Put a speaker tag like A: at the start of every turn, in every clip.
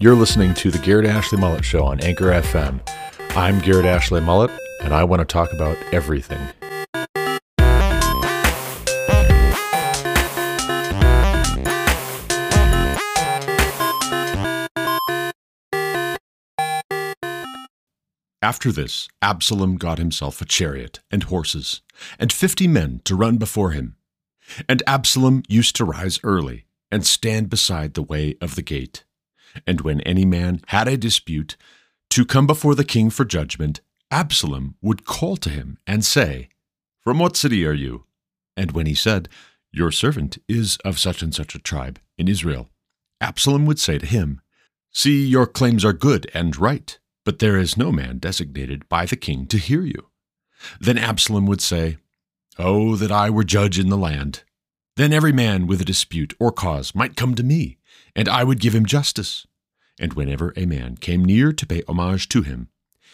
A: You're listening to the Garrett Ashley Mullet Show on Anchor FM. I'm Garrett Ashley Mullet, and I want to talk about everything. After this, Absalom got himself a chariot and horses, and fifty men to run before him. And Absalom used to rise early and stand beside the way of the gate. And when any man had a dispute to come before the king for judgment, Absalom would call to him and say, From what city are you? And when he said, Your servant is of such and such a tribe in Israel, Absalom would say to him, See, your claims are good and right but there is no man designated by the king to hear you. Then Absalom would say, Oh, that I were judge in the land! Then every man with a dispute or cause might come to me, and I would give him justice. And whenever a man came near to pay homage to him,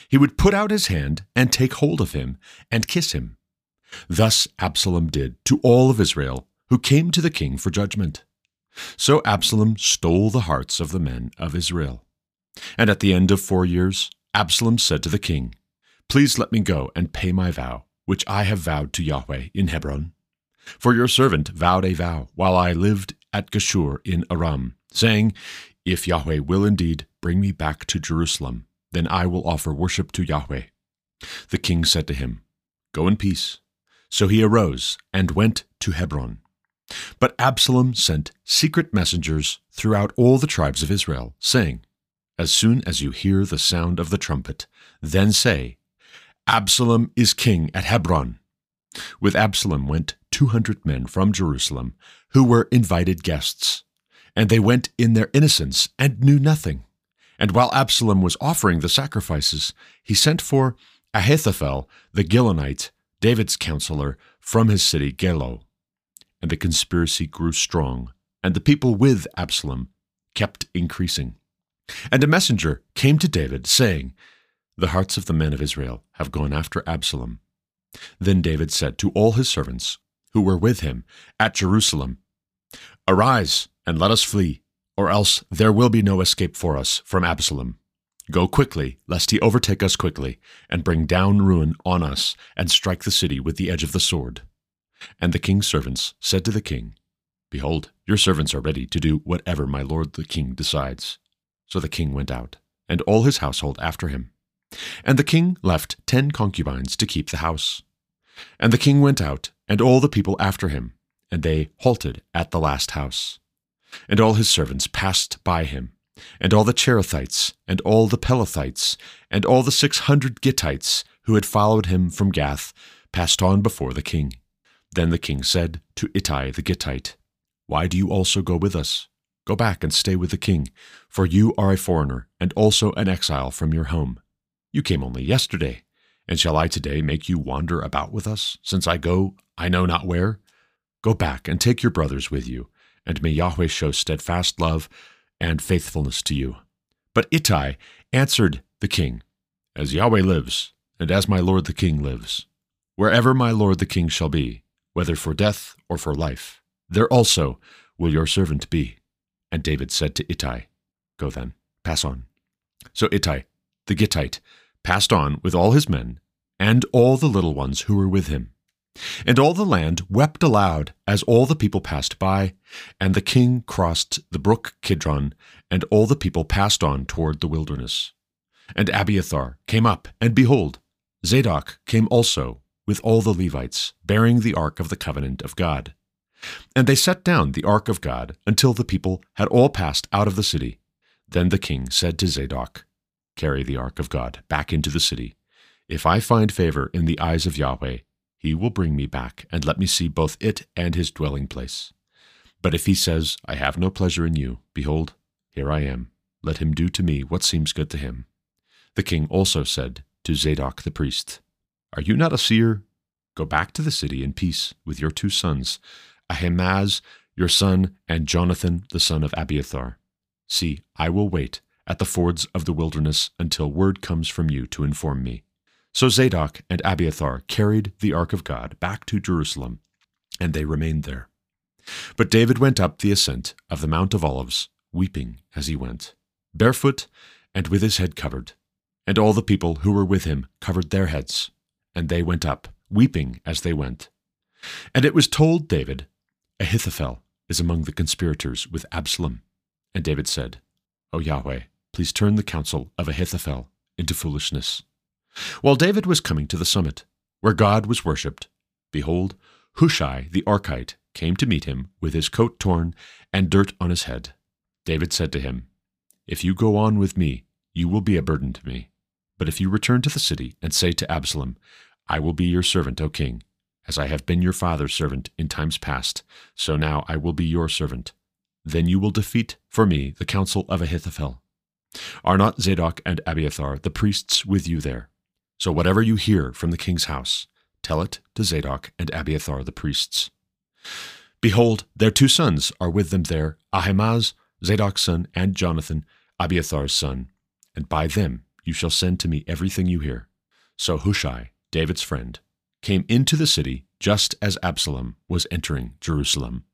A: he would put out his hand and take hold of him and kiss him. Thus Absalom did to all of Israel who came to the king for judgment. So Absalom stole the hearts of the men of Israel. And at the end of four years, Absalom said to the king, Please let me go and pay my vow, which I have vowed to Yahweh in Hebron. For your servant vowed a vow while I lived at Geshur in Aram, saying, If Yahweh will indeed bring me back to Jerusalem, then I will offer worship to Yahweh. The king said to him, Go in peace. So he arose and went to Hebron. But Absalom sent secret messengers throughout all the tribes of Israel, saying, as soon as you hear the sound of the trumpet, then say, Absalom is king at Hebron. With Absalom went two hundred men from Jerusalem, who were invited guests. And they went in their innocence and knew nothing. And while Absalom was offering the sacrifices, he sent for Ahithophel the Gilonite, David's counselor, from his city Gilo. And the conspiracy grew strong, and the people with Absalom kept increasing. And a messenger came to David, saying, The hearts of the men of Israel have gone after Absalom. Then David said to all his servants, who were with him at Jerusalem, Arise and let us flee, or else there will be no escape for us from Absalom. Go quickly, lest he overtake us quickly, and bring down ruin on us, and strike the city with the edge of the sword. And the king's servants said to the king, Behold, your servants are ready to do whatever my lord the king decides. So the king went out, and all his household after him. And the king left ten concubines to keep the house. And the king went out, and all the people after him, and they halted at the last house. And all his servants passed by him, and all the Cherethites, and all the Pelethites, and all the six hundred Gittites who had followed him from Gath, passed on before the king. Then the king said to Ittai the Gittite, Why do you also go with us? Go back and stay with the king, for you are a foreigner and also an exile from your home. You came only yesterday, and shall I today make you wander about with us, since I go I know not where? Go back and take your brothers with you, and may Yahweh show steadfast love and faithfulness to you. But Ittai answered the king, As Yahweh lives, and as my lord the king lives, wherever my lord the king shall be, whether for death or for life, there also will your servant be. And David said to Ittai, Go then, pass on. So Ittai, the Gittite, passed on with all his men, and all the little ones who were with him. And all the land wept aloud as all the people passed by, and the king crossed the brook Kidron, and all the people passed on toward the wilderness. And Abiathar came up, and behold, Zadok came also with all the Levites, bearing the ark of the covenant of God. And they set down the ark of God until the people had all passed out of the city. Then the king said to Zadok, Carry the ark of God back into the city. If I find favor in the eyes of Yahweh, he will bring me back and let me see both it and his dwelling place. But if he says, I have no pleasure in you, behold, here I am. Let him do to me what seems good to him. The king also said to Zadok the priest, Are you not a seer? Go back to the city in peace with your two sons, Ahimaaz your son, and Jonathan the son of Abiathar. See, I will wait at the fords of the wilderness until word comes from you to inform me. So Zadok and Abiathar carried the ark of God back to Jerusalem, and they remained there. But David went up the ascent of the Mount of Olives, weeping as he went. barefoot and with his head covered. And all the people who were with him covered their heads, and they went up, weeping as they went. And it was told David, Ahithophel is among the conspirators with Absalom. And David said, O Yahweh, please turn the counsel of Ahithophel into foolishness. While David was coming to the summit, where God was worshipped, behold, Hushai the Archite came to meet him with his coat torn and dirt on his head. David said to him, If you go on with me, you will be a burden to me. But if you return to the city and say to Absalom, I will be your servant, O king, as I have been your father's servant in times past, so now I will be your servant. Then you will defeat for me the counsel of Ahithophel. Are not Zadok and Abiathar the priests with you there? So whatever you hear from the king's house, tell it to Zadok and Abiathar the priests. Behold, their two sons are with them there, Ahimaaz, Zadok's son, and Jonathan, Abiathar's son, and by them you shall send to me everything you hear. So Hushai, David's friend, came into the city just as Absalom was entering Jerusalem.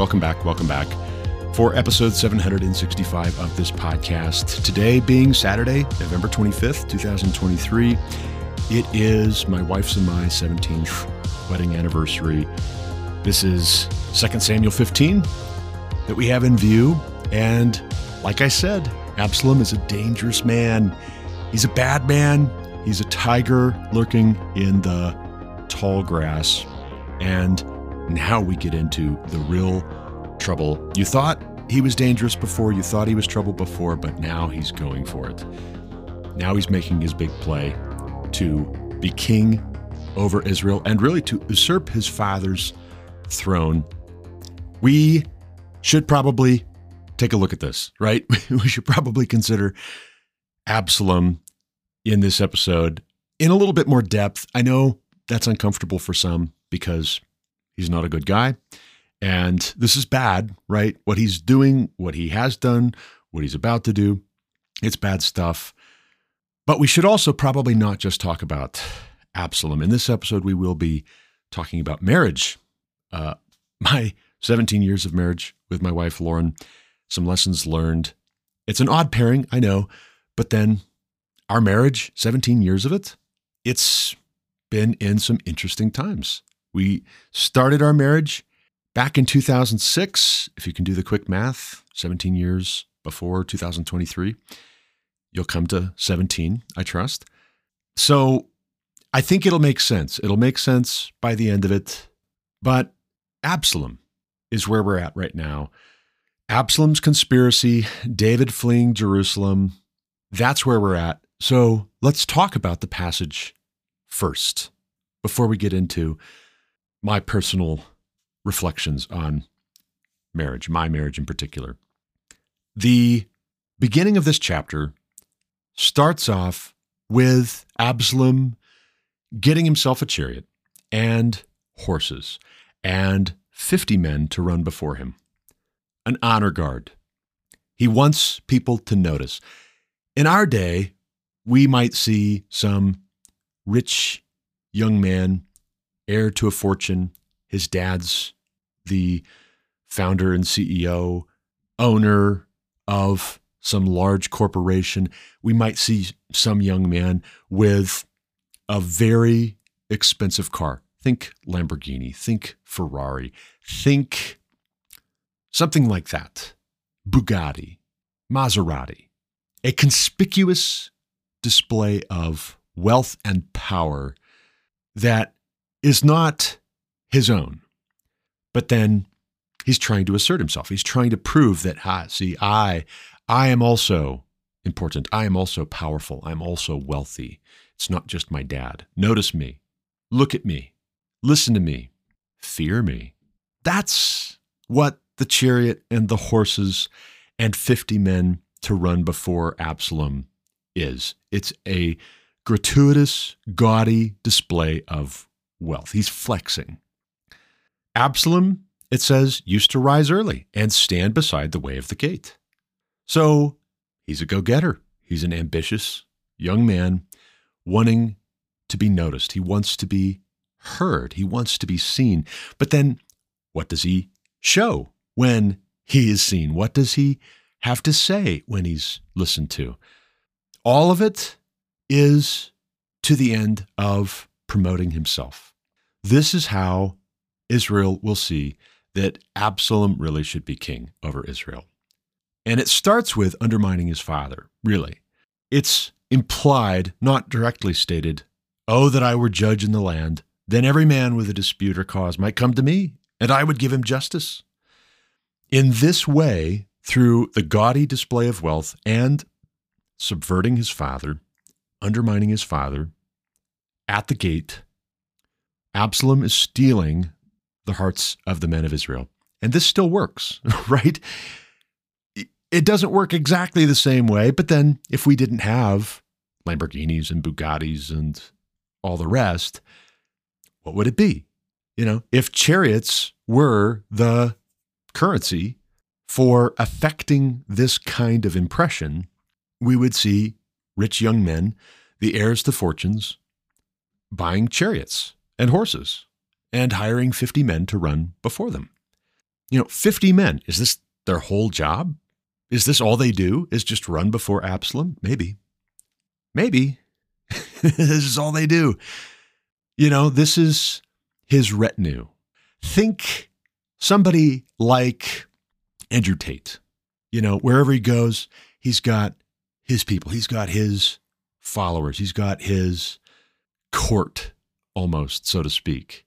A: Welcome back, welcome back for episode 765 of this podcast. Today being Saturday, November 25th, 2023. It is my wife's and my 17th wedding anniversary. This is 2 Samuel 15 that we have in view. And like I said, Absalom is a dangerous man. He's a bad man. He's a tiger lurking in the tall grass. And now we get into the real trouble. You thought he was dangerous before, you thought he was trouble before, but now he's going for it. Now he's making his big play to be king over Israel and really to usurp his father's throne. We should probably take a look at this, right? we should probably consider Absalom in this episode in a little bit more depth. I know that's uncomfortable for some because He's not a good guy. And this is bad, right? What he's doing, what he has done, what he's about to do, it's bad stuff. But we should also probably not just talk about Absalom. In this episode, we will be talking about marriage. Uh, my 17 years of marriage with my wife, Lauren, some lessons learned. It's an odd pairing, I know, but then our marriage, 17 years of it, it's been in some interesting times. We started our marriage back in 2006. If you can do the quick math, 17 years before 2023, you'll come to 17, I trust. So I think it'll make sense. It'll make sense by the end of it. But Absalom is where we're at right now. Absalom's conspiracy, David fleeing Jerusalem, that's where we're at. So let's talk about the passage first before we get into my personal reflections on marriage, my marriage in particular. The beginning of this chapter starts off with Absalom getting himself a chariot and horses and 50 men to run before him, an honor guard. He wants people to notice. In our day, we might see some rich young man heir to a fortune. His dad's the founder and CEO, owner of some large corporation. We might see some young man with a very expensive car. Think Lamborghini, think Ferrari, think something like that. Bugatti, Maserati. A conspicuous display of wealth and power that is not his own. But then he's trying to assert himself. He's trying to prove that, ha, see, I, I am also important. I am also powerful. I'm also wealthy. It's not just my dad. Notice me. Look at me. Listen to me. Fear me. That's what the chariot and the horses and 50 men to run before Absalom is. It's a gratuitous, gaudy display of wealth. He's flexing. Absalom, it says, used to rise early and stand beside the way of the gate. So he's a go getter. He's an ambitious young man wanting to be noticed. He wants to be heard. He wants to be seen. But then what does he show when he is seen? What does he have to say when he's listened to? All of it is to the end of promoting himself. This is how Israel will see that Absalom really should be king over Israel. And it starts with undermining his father, really. It's implied, not directly stated, Oh, that I were judge in the land. Then every man with a dispute or cause might come to me, and I would give him justice. In this way, through the gaudy display of wealth and subverting his father, undermining his father, at the gate, Absalom is stealing the hearts of the men of Israel. And this still works, right? It doesn't work exactly the same way, but then if we didn't have Lamborghinis and Bugattis and all the rest, what would it be? You know, if chariots were the currency for affecting this kind of impression, we would see rich young men, the heirs to fortunes, buying chariots and horses and hiring 50 men to run before them. You know, 50 men, is this their whole job? Is this all they do? Is just run before Absalom? Maybe. Maybe. this is all they do. You know, this is his retinue. Think somebody like Andrew Tate. You know, wherever he goes, he's got his people, he's got his followers, he's got his court almost, so to speak.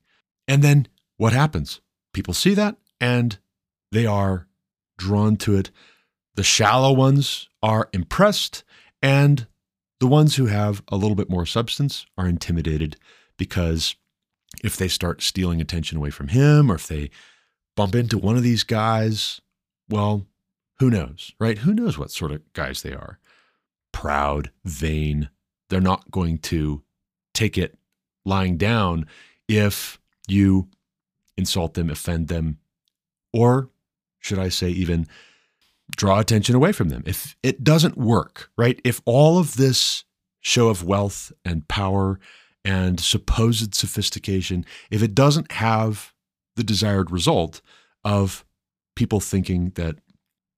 A: And then what happens? People see that and they are drawn to it. The shallow ones are impressed, and the ones who have a little bit more substance are intimidated because if they start stealing attention away from him or if they bump into one of these guys, well, who knows, right? Who knows what sort of guys they are? Proud, vain. They're not going to take it lying down if you insult them, offend them, or should I say, even draw attention away from them. If it doesn't work, right? If all of this show of wealth and power and supposed sophistication, if it doesn't have the desired result of people thinking that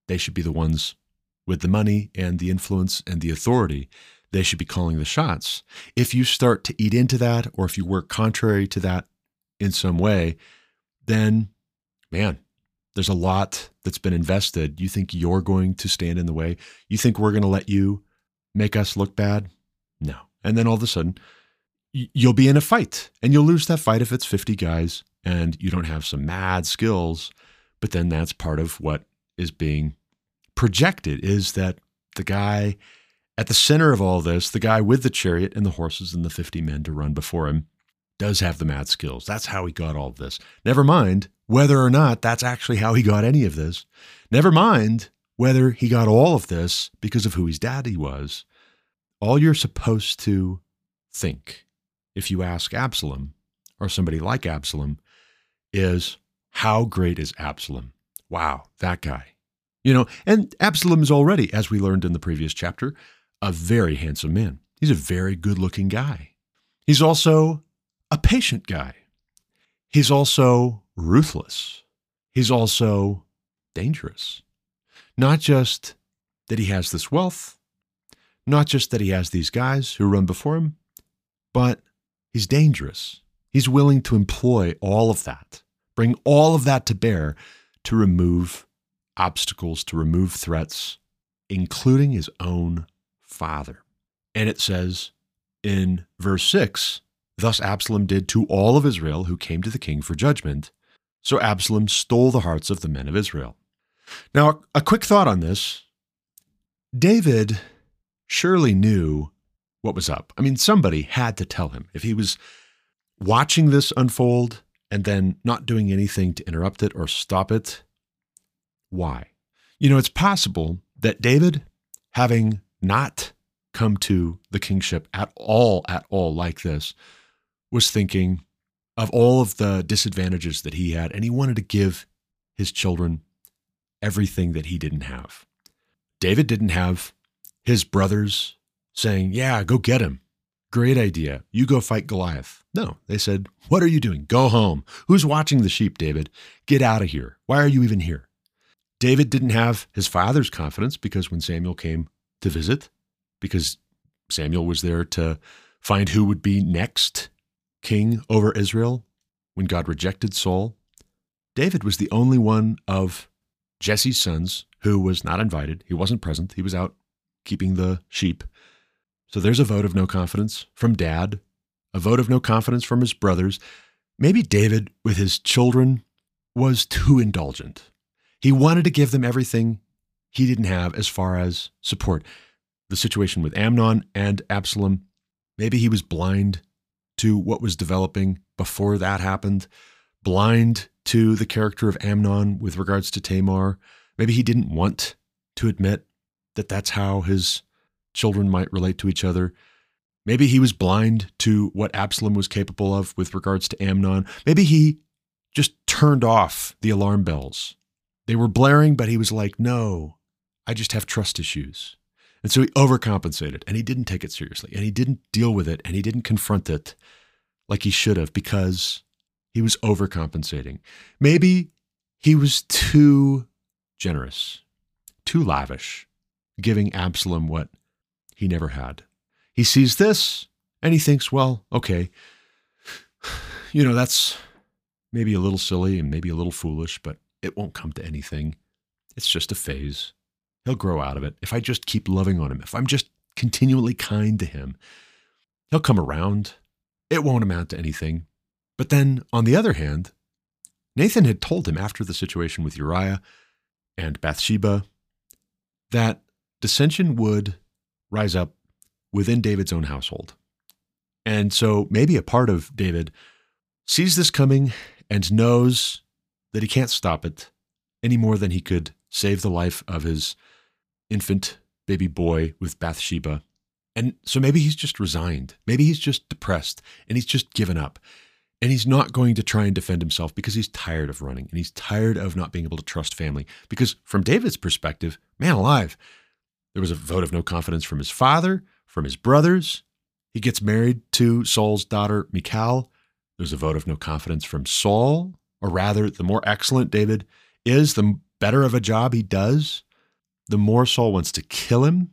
A: they should be the ones with the money and the influence and the authority, they should be calling the shots. If you start to eat into that, or if you work contrary to that in some way, then man, there's a lot that's been invested. You think you're going to stand in the way? You think we're going to let you make us look bad? No. And then all of a sudden, you'll be in a fight and you'll lose that fight if it's 50 guys and you don't have some mad skills. But then that's part of what is being projected is that the guy at the center of all this, the guy with the chariot and the horses and the 50 men to run before him, does have the mad skills. That's how he got all of this. Never mind whether or not that's actually how he got any of this. Never mind whether he got all of this because of who his daddy was. All you're supposed to think, if you ask Absalom or somebody like Absalom, is how great is Absalom? Wow, that guy. You know, and Absalom is already, as we learned in the previous chapter, a very handsome man. He's a very good looking guy. He's also a patient guy. He's also ruthless. He's also dangerous. Not just that he has this wealth, not just that he has these guys who run before him, but he's dangerous. He's willing to employ all of that, bring all of that to bear to remove obstacles, to remove threats, including his own father. And it says in verse 6 Thus Absalom did to all of Israel who came to the king for judgment. So Absalom stole the hearts of the men of Israel. Now, a quick thought on this David surely knew what was up. I mean, somebody had to tell him. If he was watching this unfold and then not doing anything to interrupt it or stop it, why? You know, it's possible that David, having not come to the kingship at all, at all like this, was thinking of all of the disadvantages that he had, and he wanted to give his children everything that he didn't have. David didn't have his brothers saying, Yeah, go get him. Great idea. You go fight Goliath. No, they said, What are you doing? Go home. Who's watching the sheep, David? Get out of here. Why are you even here? David didn't have his father's confidence because when Samuel came to visit, because Samuel was there to find who would be next king over Israel when God rejected Saul, David was the only one of Jesse's sons who was not invited. He wasn't present. He was out keeping the sheep. So there's a vote of no confidence from dad, a vote of no confidence from his brothers. Maybe David, with his children, was too indulgent. He wanted to give them everything he didn't have as far as support. The situation with Amnon and Absalom, maybe he was blind to what was developing before that happened, blind to the character of Amnon with regards to Tamar. Maybe he didn't want to admit that that's how his children might relate to each other. Maybe he was blind to what Absalom was capable of with regards to Amnon. Maybe he just turned off the alarm bells. They were blaring, but he was like, no, I just have trust issues. And so he overcompensated and he didn't take it seriously and he didn't deal with it and he didn't confront it like he should have because he was overcompensating. Maybe he was too generous, too lavish, giving Absalom what he never had. He sees this and he thinks, well, okay, you know, that's maybe a little silly and maybe a little foolish, but it won't come to anything. It's just a phase. He'll grow out of it. If I just keep loving on him, if I'm just continually kind to him, he'll come around. It won't amount to anything. But then, on the other hand, Nathan had told him after the situation with Uriah and Bathsheba that dissension would rise up within David's own household. And so maybe a part of David sees this coming and knows that he can't stop it any more than he could save the life of his infant baby boy with Bathsheba. And so maybe he's just resigned. Maybe he's just depressed and he's just given up. And he's not going to try and defend himself because he's tired of running and he's tired of not being able to trust family. Because from David's perspective, man alive, there was a vote of no confidence from his father, from his brothers. He gets married to Saul's daughter, Michal. There's a vote of no confidence from Saul, or rather, the more excellent David is, the better of a job he does, the more Saul wants to kill him.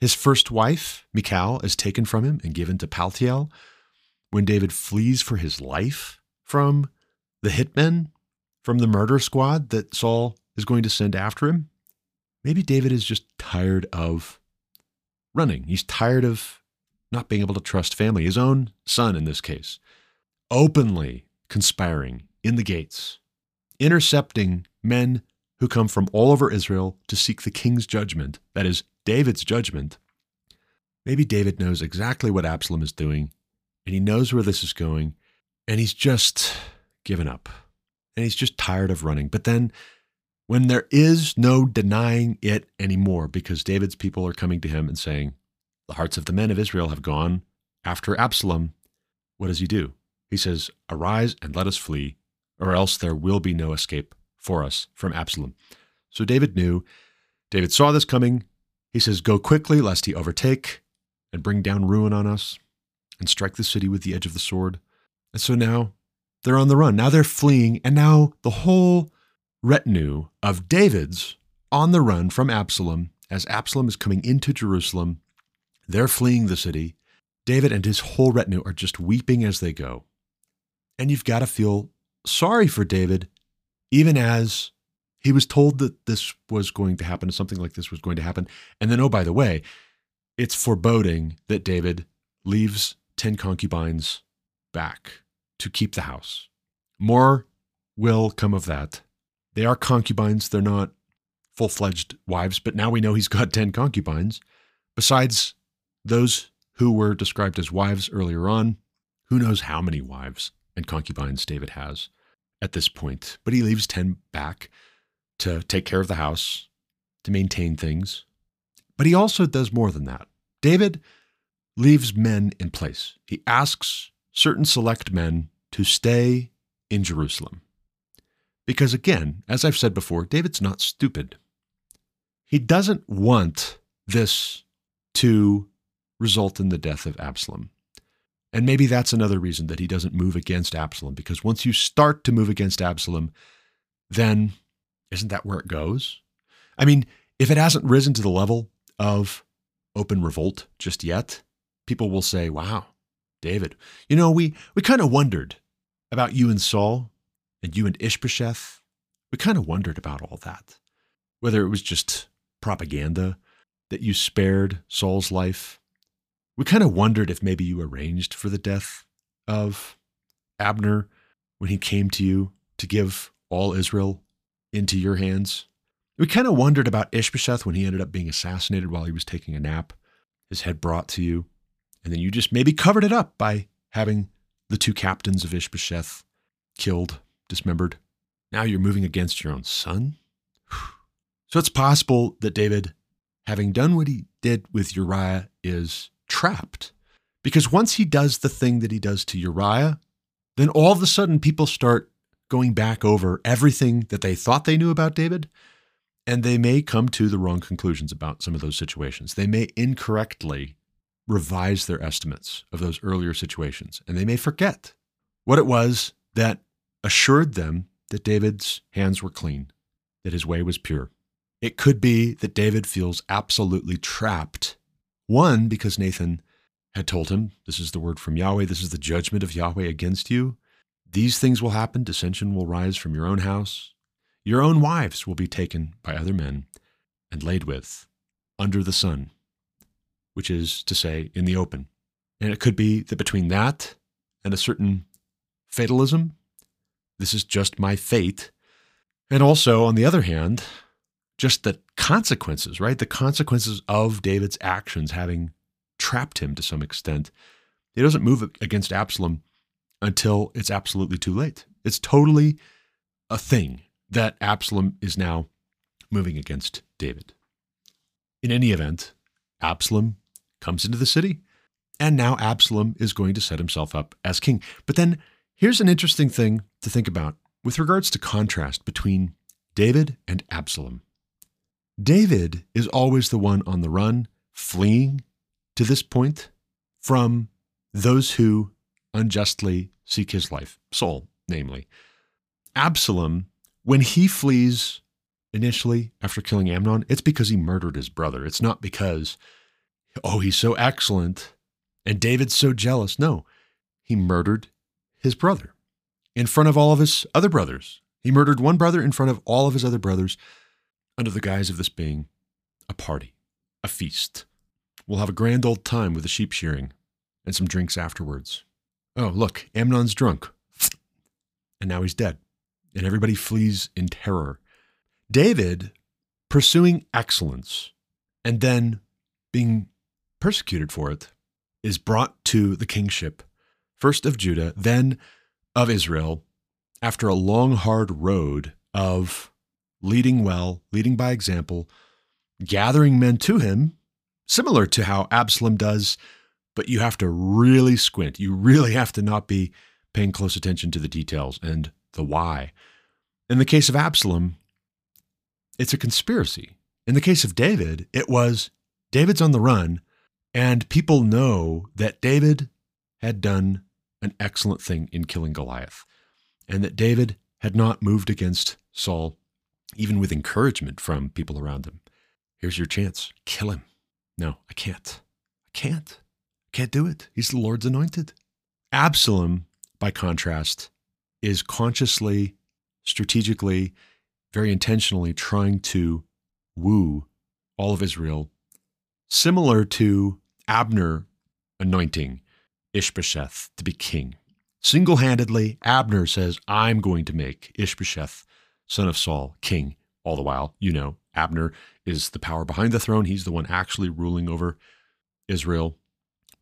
A: His first wife, Michal, is taken from him and given to Paltiel when David flees for his life from the hitmen, from the murder squad that Saul is going to send after him, maybe David is just tired of running. He's tired of not being able to trust family, his own son in this case, openly conspiring in the gates, intercepting men who come from all over Israel to seek the king's judgment, that is, David's judgment. Maybe David knows exactly what Absalom is doing and he knows where this is going, and he's just given up. And he's just tired of running. But then, when there is no denying it anymore, because David's people are coming to him and saying, The hearts of the men of Israel have gone after Absalom, what does he do? He says, Arise and let us flee, or else there will be no escape for us from Absalom. So David knew. David saw this coming. He says, Go quickly, lest he overtake and bring down ruin on us and strike the city with the edge of the sword. And so now they're on the run. Now they're fleeing. And now the whole retinue of David's on the run from Absalom as Absalom is coming into Jerusalem. They're fleeing the city. David and his whole retinue are just weeping as they go. And you've got to feel sorry for David, even as he was told that this was going to happen, something like this was going to happen. And then, oh, by the way, it's foreboding that David leaves 10 concubines back to keep the house. More will come of that. They are concubines, they're not full fledged wives, but now we know he's got 10 concubines. Besides those who were described as wives earlier on, who knows how many wives and concubines David has at this point. But he leaves 10 back to take care of the house, to maintain things. But he also does more than that. David leaves men in place. He asks certain select men to stay in Jerusalem. Because again, as I've said before, David's not stupid. He doesn't want this to result in the death of Absalom. And maybe that's another reason that he doesn't move against Absalom, because once you start to move against Absalom, then isn't that where it goes? I mean, if it hasn't risen to the level of open revolt just yet, people will say, wow, David, you know, we, we kind of wondered about you and Saul and you and Ishbosheth. We kind of wondered about all that, whether it was just propaganda that you spared Saul's life. We kind of wondered if maybe you arranged for the death of Abner when he came to you to give all Israel into your hands. We kind of wondered about Ishbosheth when he ended up being assassinated while he was taking a nap, his head brought to you. And then you just maybe covered it up by having the two captains of Ishbosheth killed, dismembered. Now you're moving against your own son? So it's possible that David, having done what he did with Uriah, is trapped. Because once he does the thing that he does to Uriah, then all of a sudden people start going back over everything that they thought they knew about David, and they may come to the wrong conclusions about some of those situations. They may incorrectly revise their estimates of those earlier situations, and they may forget what it was that assured them that David's hands were clean, that his way was pure. It could be that David feels absolutely trapped. One, because Nathan had told him, This is the word from Yahweh, this is the judgment of Yahweh against you. These things will happen, dissension will rise from your own house. Your own wives will be taken by other men and laid with under the sun, which is to say, in the open. And it could be that between that and a certain fatalism, this is just my fate. And also, on the other hand, just the consequences, right? The consequences of David's actions having trapped him to some extent. He doesn't move against Absalom until it's absolutely too late. It's totally a thing that Absalom is now moving against David. In any event, Absalom comes into the city, and now Absalom is going to set himself up as king. But then here's an interesting thing to think about with regards to contrast between David and Absalom. David is always the one on the run, fleeing to this point from those who unjustly seek his life, Saul, namely. Absalom, when he flees initially after killing Amnon, it's because he murdered his brother. It's not because, oh, he's so excellent and David's so jealous. No, he murdered his brother in front of all of his other brothers. He murdered one brother in front of all of his other brothers under the guise of this being a party, a feast. We'll have a grand old time with the sheep shearing and some drinks afterwards. Oh, look, Amnon's drunk. And now he's dead. And everybody flees in terror. David, pursuing excellence and then being persecuted for it, is brought to the kingship, first of Judah, then of Israel, after a long, hard road of leading well, leading by example, gathering men to him, similar to how Absalom does, but you have to really squint. You really have to not be paying close attention to the details and the why. In the case of Absalom, it's a conspiracy. In the case of David, it was David's on the run, and people know that David had done an excellent thing in killing Goliath, and that David had not moved against Saul even with encouragement from people around him. Here's your chance. Kill him. No, I can't. I can't. Can't do it. He's the Lord's anointed. Absalom, by contrast, is consciously, strategically, very intentionally trying to woo all of Israel, similar to Abner anointing Ishbosheth to be king. Single handedly, Abner says, I'm going to make Ishbosheth son of Saul, king. All the while, you know, Abner is the power behind the throne. He's the one actually ruling over Israel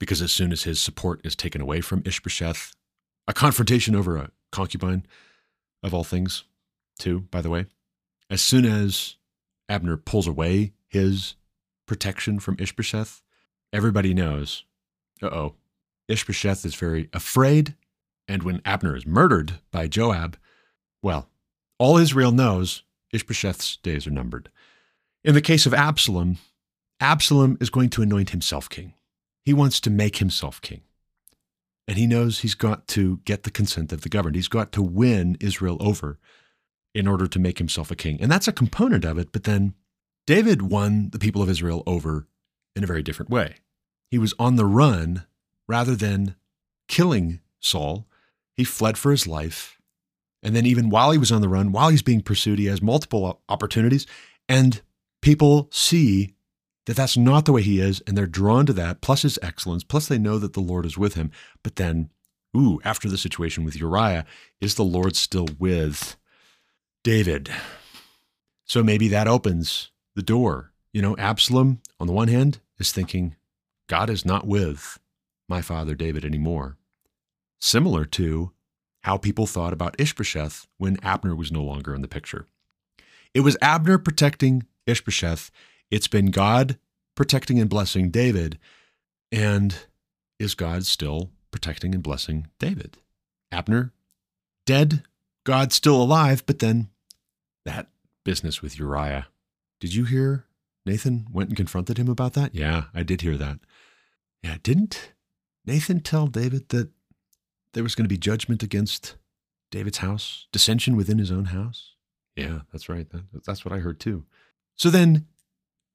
A: because as soon as his support is taken away from Ishbosheth, a confrontation over a concubine of all things, too, by the way, as soon as Abner pulls away his protection from Ishbosheth, everybody knows, uh oh, Ishbosheth is very afraid. And when Abner is murdered by Joab, well, all Israel knows Ishbosheth's days are numbered. In the case of Absalom, Absalom is going to anoint himself king. He wants to make himself king. And he knows he's got to get the consent of the governed. He's got to win Israel over in order to make himself a king. And that's a component of it. But then David won the people of Israel over in a very different way. He was on the run rather than killing Saul. He fled for his life. And then, even while he was on the run, while he's being pursued, he has multiple opportunities. And people see that that's not the way he is. And they're drawn to that, plus his excellence, plus they know that the Lord is with him. But then, ooh, after the situation with Uriah, is the Lord still with David? So maybe that opens the door. You know, Absalom, on the one hand, is thinking, God is not with my father David anymore. Similar to how people thought about Ishbosheth when Abner was no longer in the picture. It was Abner protecting Ishbosheth. It's been God protecting and blessing David. And is God still protecting and blessing David? Abner, dead, God still alive, but then that business with Uriah. Did you hear Nathan went and confronted him about that? Yeah, I did hear that. Yeah, didn't Nathan tell David that there was going to be judgment against David's house, dissension within his own house? Yeah, that's right. that's what I heard too. So then,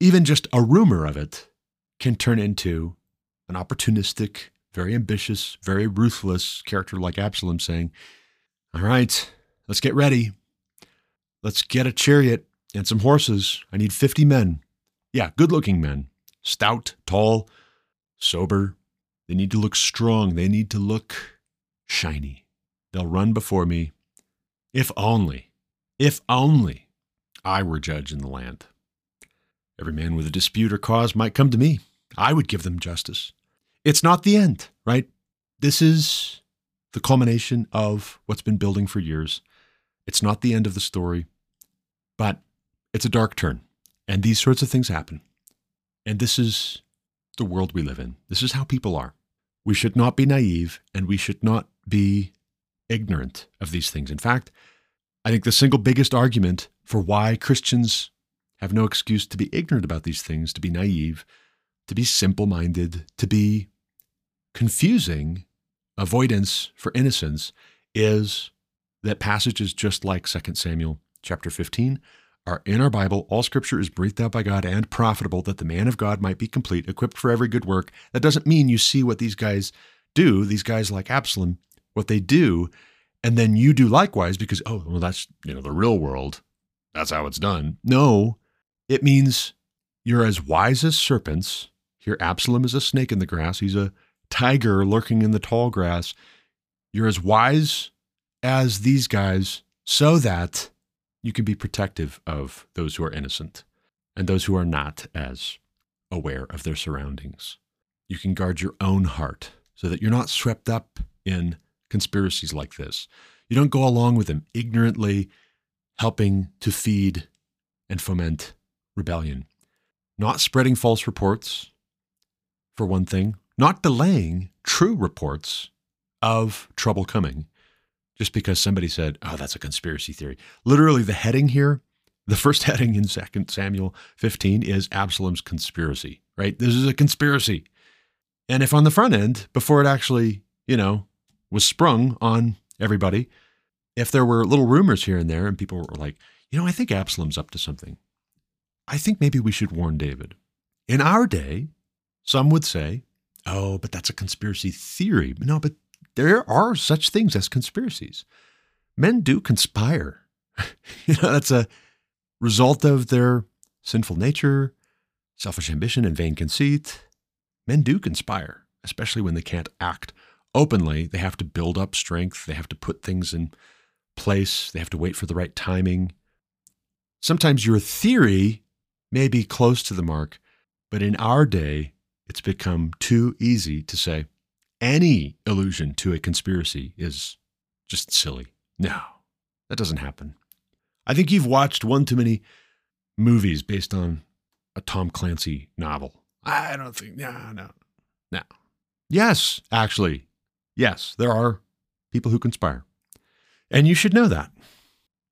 A: even just a rumor of it can turn into an opportunistic, very ambitious, very ruthless character like Absalom saying, All right, let's get ready. Let's get a chariot and some horses. I need 50 men. Yeah, good looking men, stout, tall, sober. They need to look strong. They need to look shiny. They'll run before me. If only, if only I were judge in the land. Every man with a dispute or cause might come to me. I would give them justice. It's not the end, right? This is the culmination of what's been building for years. It's not the end of the story, but it's a dark turn. And these sorts of things happen. And this is the world we live in. This is how people are. We should not be naive and we should not be ignorant of these things. In fact, I think the single biggest argument for why Christians have no excuse to be ignorant about these things, to be naive, to be simple minded, to be confusing avoidance for innocence is that passages just like 2 Samuel chapter 15 are in our Bible. All scripture is breathed out by God and profitable that the man of God might be complete, equipped for every good work. That doesn't mean you see what these guys do, these guys like Absalom, what they do, and then you do likewise because, oh, well, that's, you know, the real world. That's how it's done. No, it means you're as wise as serpents. Here, Absalom is a snake in the grass. He's a tiger lurking in the tall grass. You're as wise as these guys so that you can be protective of those who are innocent and those who are not as aware of their surroundings. You can guard your own heart so that you're not swept up in conspiracies like this. You don't go along with them ignorantly helping to feed and foment rebellion. Not spreading false reports, for one thing, not delaying true reports of trouble coming just because somebody said, oh, that's a conspiracy theory. Literally, the heading here, the first heading in 2 Samuel 15 is Absalom's conspiracy, right? This is a conspiracy. And if on the front end, before it actually, you know, was sprung on everybody, if there were little rumors here and there and people were like, you know, I think Absalom's up to something. I think maybe we should warn David. In our day, some would say, oh, but that's a conspiracy theory. No, but there are such things as conspiracies. Men do conspire. you know, that's a result of their sinful nature, selfish ambition, and vain conceit. Men do conspire, especially when they can't act openly. They have to build up strength, they have to put things in place, they have to wait for the right timing. Sometimes your theory may be close to the mark, but in our day, it's become too easy to say, any allusion to a conspiracy is just silly. No, that doesn't happen. I think you've watched one too many movies based on a Tom Clancy novel. I don't think, no, no, no. Yes, actually, yes, there are people who conspire. And you should know that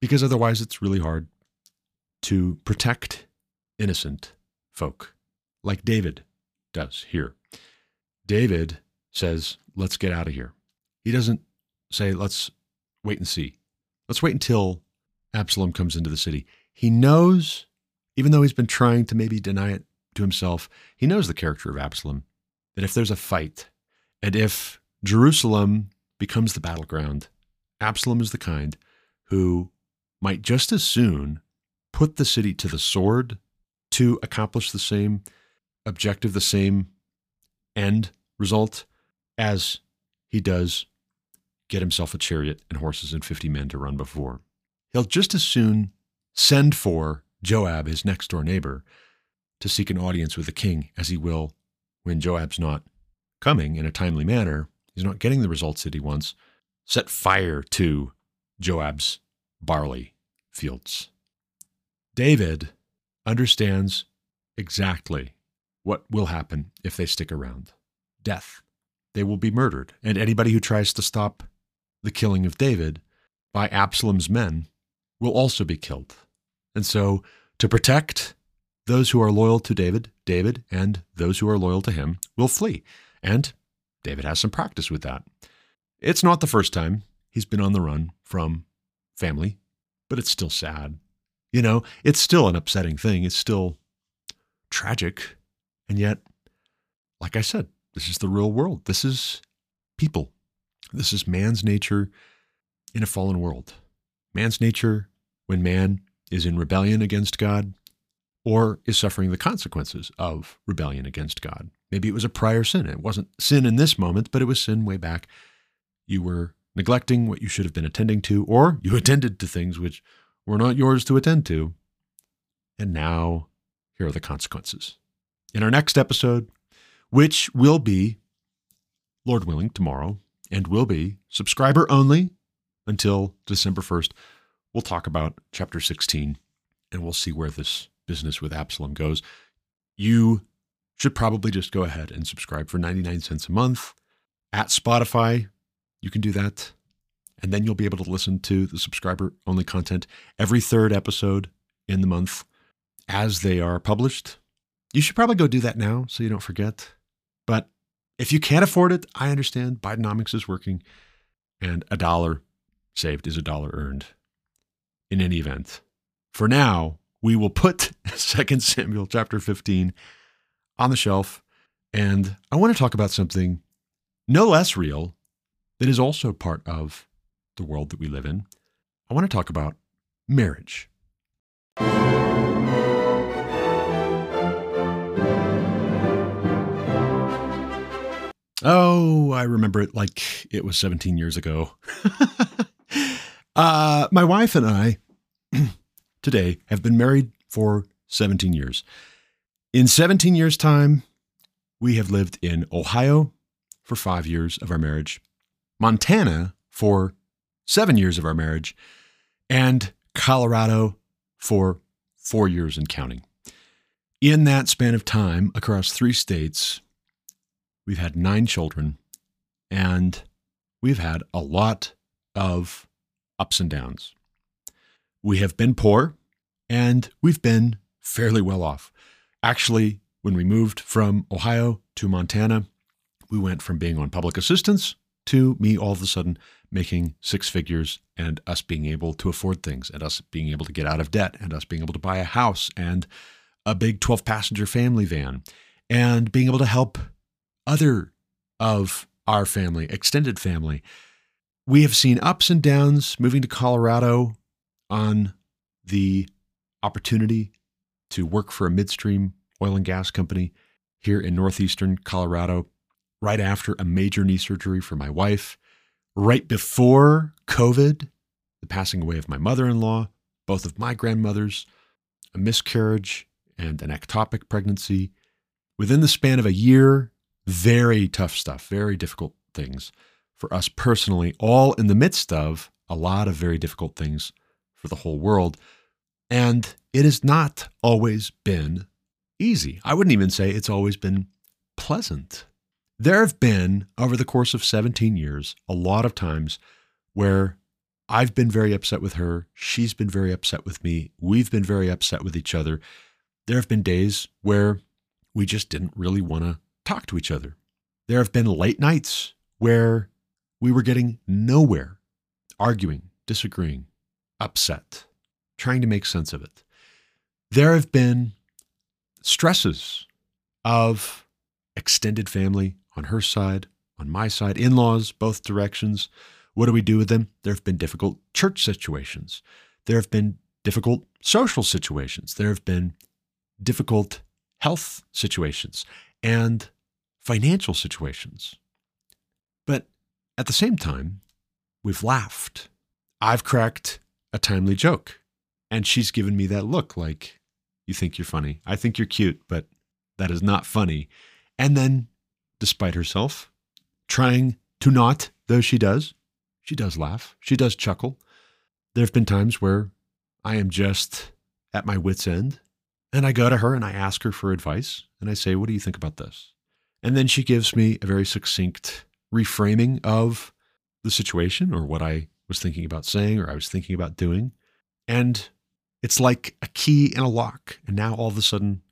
A: because otherwise it's really hard to protect innocent folk like David does here. David says, let's get out of here. He doesn't say, let's wait and see. Let's wait until Absalom comes into the city. He knows, even though he's been trying to maybe deny it to himself, he knows the character of Absalom, that if there's a fight and if Jerusalem becomes the battleground, Absalom is the kind who might just as soon put the city to the sword to accomplish the same objective, the same end result as he does get himself a chariot and horses and 50 men to run before. He'll just as soon send for Joab, his next door neighbor, to seek an audience with the king as he will when Joab's not coming in a timely manner. He's not getting the results that he wants. Set fire to Joab's barley fields. David understands exactly what will happen if they stick around death. They will be murdered. And anybody who tries to stop the killing of David by Absalom's men will also be killed. And so, to protect those who are loyal to David, David and those who are loyal to him will flee. And David has some practice with that. It's not the first time he's been on the run from family, but it's still sad. You know, it's still an upsetting thing. It's still tragic. And yet, like I said, this is the real world. This is people. This is man's nature in a fallen world. Man's nature when man is in rebellion against God or is suffering the consequences of rebellion against God. Maybe it was a prior sin. It wasn't sin in this moment, but it was sin way back. You were neglecting what you should have been attending to, or you attended to things which were not yours to attend to. And now, here are the consequences. In our next episode, which will be, Lord willing, tomorrow, and will be subscriber only until December 1st, we'll talk about chapter 16 and we'll see where this business with Absalom goes. You should probably just go ahead and subscribe for 99 cents a month at Spotify. You can do that. And then you'll be able to listen to the subscriber only content every third episode in the month as they are published. You should probably go do that now so you don't forget. But if you can't afford it, I understand. Bidenomics is working, and a dollar saved is a dollar earned in any event. For now, we will put 2 Samuel chapter 15 on the shelf. And I want to talk about something no less real that is also part of the world that we live in. I want to talk about marriage. Oh, I remember it like it was 17 years ago. uh, my wife and I today have been married for 17 years. In 17 years' time, we have lived in Ohio for five years of our marriage, Montana for seven years of our marriage, and Colorado for four years and counting. In that span of time, across three states, We've had nine children, and we've had a lot of ups and downs. We have been poor, and we've been fairly well off. Actually, when we moved from Ohio to Montana, we went from being on public assistance to me all of a sudden making six figures and us being able to afford things and us being able to get out of debt and us being able to buy a house and a big 12 passenger family van and being able to help other of our family, extended family. We have seen ups and downs moving to Colorado on the opportunity to work for a midstream oil and gas company here in northeastern Colorado right after a major knee surgery for my wife, right before COVID, the passing away of my mother in law, both of my grandmothers, a miscarriage, and an ectopic pregnancy. Within the span of a year, very tough stuff, very difficult things for us personally, all in the midst of a lot of very difficult things for the whole world. And it has not always been easy. I wouldn't even say it's always been pleasant. There have been, over the course of 17 years, a lot of times where I've been very upset with her. She's been very upset with me. We've been very upset with each other. There have been days where we just didn't really want to talk to each other. There have been late nights where we were getting nowhere, arguing, disagreeing, upset, trying to make sense of it. There have been stresses of extended family on her side, on my side, in laws, both directions. What do we do with them? There have been difficult church situations. There have been difficult social situations. There have been difficult health situations and financial situations. But at the same time, we've laughed. I've cracked a timely joke, and she's given me that look like, you think you're funny. I think you're cute, but that is not funny. And then, despite herself, trying to not, though she does, she does laugh. She does chuckle. There have been times where I am just at my wits' end and I go to her and I ask her for advice and I say, What do you think about this? And then she gives me a very succinct reframing of the situation or what I was thinking about saying or I was thinking about doing. And it's like a key in a lock. And now all of a sudden,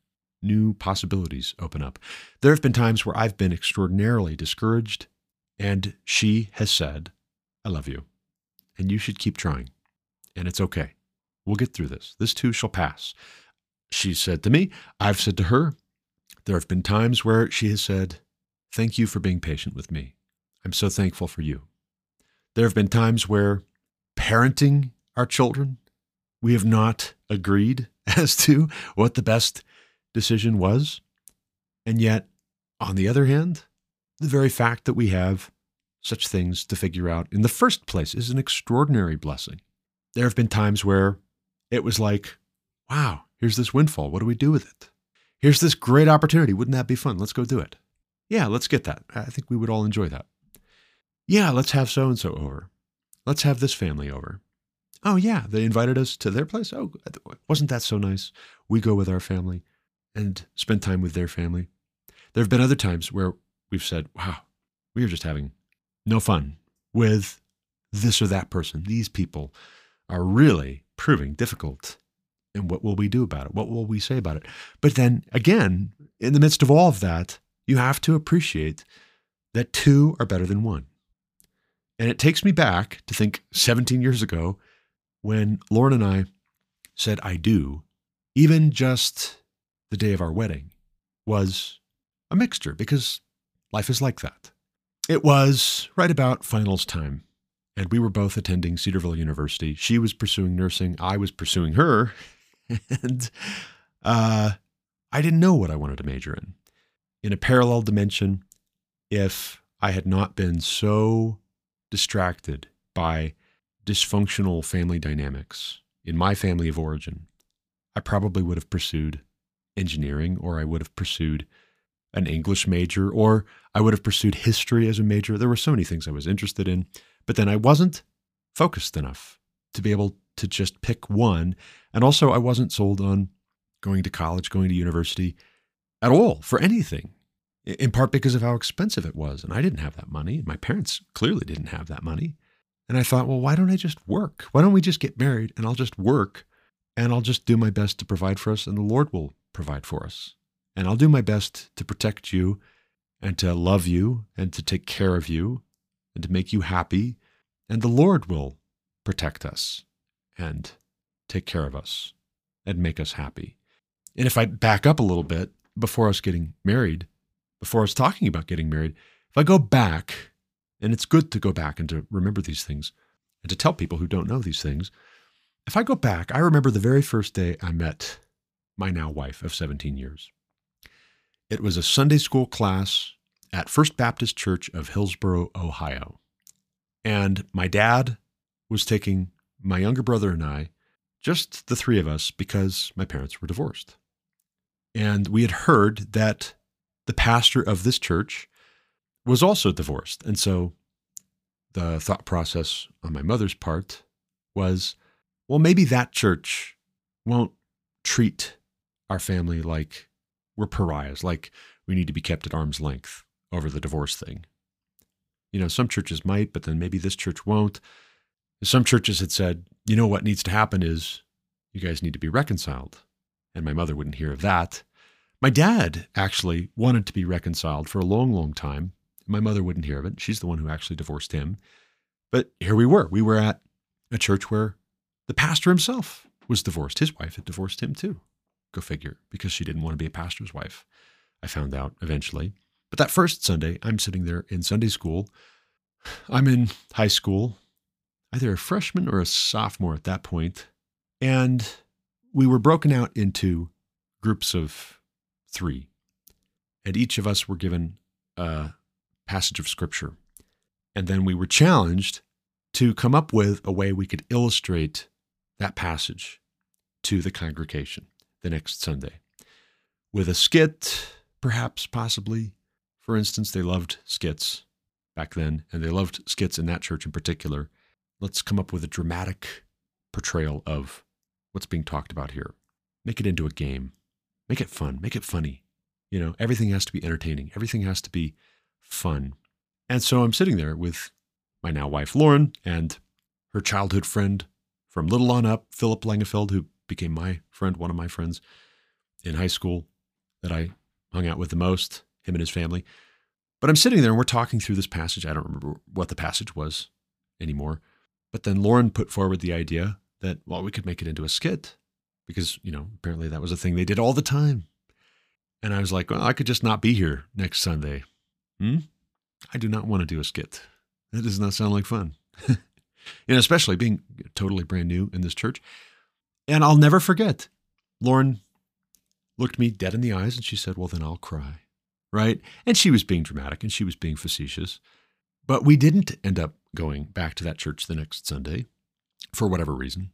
A: new possibilities open up. There have been times where I've been extraordinarily discouraged, and she has said, I love you, and you should keep trying, and it's okay. We'll get through this. This too shall pass. She said to me, I've said to her, there have been times where she has said, Thank you for being patient with me. I'm so thankful for you. There have been times where parenting our children, we have not agreed as to what the best decision was. And yet, on the other hand, the very fact that we have such things to figure out in the first place is an extraordinary blessing. There have been times where it was like, wow, here's this windfall. What do we do with it? Here's this great opportunity. Wouldn't that be fun? Let's go do it. Yeah, let's get that. I think we would all enjoy that. Yeah, let's have so and so over. Let's have this family over. Oh, yeah, they invited us to their place. Oh, wasn't that so nice? We go with our family and spend time with their family. There have been other times where we've said, wow, we are just having no fun with this or that person. These people are really proving difficult. And what will we do about it? What will we say about it? But then again, in the midst of all of that, you have to appreciate that two are better than one. And it takes me back to think 17 years ago when Lauren and I said, I do, even just the day of our wedding was a mixture because life is like that. It was right about finals time, and we were both attending Cedarville University. She was pursuing nursing, I was pursuing her, and uh, I didn't know what I wanted to major in. In a parallel dimension, if I had not been so distracted by dysfunctional family dynamics in my family of origin, I probably would have pursued engineering or I would have pursued an English major, or I would have pursued history as a major. There were so many things I was interested in, but then I wasn't focused enough to be able to just pick one. And also, I wasn't sold on going to college, going to university at all for anything, in part because of how expensive it was. And I didn't have that money. And my parents clearly didn't have that money. And I thought, well, why don't I just work? Why don't we just get married and I'll just work and I'll just do my best to provide for us and the Lord will provide for us. And I'll do my best to protect you and to love you and to take care of you and to make you happy. And the Lord will protect us and take care of us and make us happy. And if I back up a little bit before us getting married, before us talking about getting married, if I go back, and it's good to go back and to remember these things and to tell people who don't know these things, if I go back, I remember the very first day I met my now wife of 17 years. It was a Sunday school class at First Baptist Church of Hillsboro, Ohio. And my dad was taking my younger brother and I, just the three of us, because my parents were divorced. And we had heard that the pastor of this church was also divorced. And so the thought process on my mother's part was well, maybe that church won't treat our family like we're pariahs, like we need to be kept at arm's length over the divorce thing. You know, some churches might, but then maybe this church won't. Some churches had said, you know, what needs to happen is you guys need to be reconciled. And my mother wouldn't hear of that. My dad actually wanted to be reconciled for a long, long time. My mother wouldn't hear of it. She's the one who actually divorced him. But here we were. We were at a church where the pastor himself was divorced. His wife had divorced him too. Go figure, because she didn't want to be a pastor's wife. I found out eventually. But that first Sunday, I'm sitting there in Sunday school. I'm in high school, either a freshman or a sophomore at that point, And we were broken out into groups of three. And each of us were given a passage of scripture. And then we were challenged to come up with a way we could illustrate that passage to the congregation the next Sunday with a skit, perhaps, possibly. For instance, they loved skits back then, and they loved skits in that church in particular. Let's come up with a dramatic portrayal of what's being talked about here. Make it into a game. Make it fun. Make it funny. You know, everything has to be entertaining. Everything has to be fun. And so I'm sitting there with my now wife, Lauren, and her childhood friend from little on up, Philip Langefeld, who became my friend, one of my friends in high school that I hung out with the most, him and his family. But I'm sitting there and we're talking through this passage. I don't remember what the passage was anymore. But then Lauren put forward the idea that, well, we could make it into a skit because, you know, apparently that was a thing they did all the time. And I was like, well, I could just not be here next Sunday. Hmm? I do not want to do a skit. That does not sound like fun. and especially being totally brand new in this church. And I'll never forget, Lauren looked me dead in the eyes and she said, Well, then I'll cry. Right? And she was being dramatic and she was being facetious. But we didn't end up going back to that church the next Sunday for whatever reason.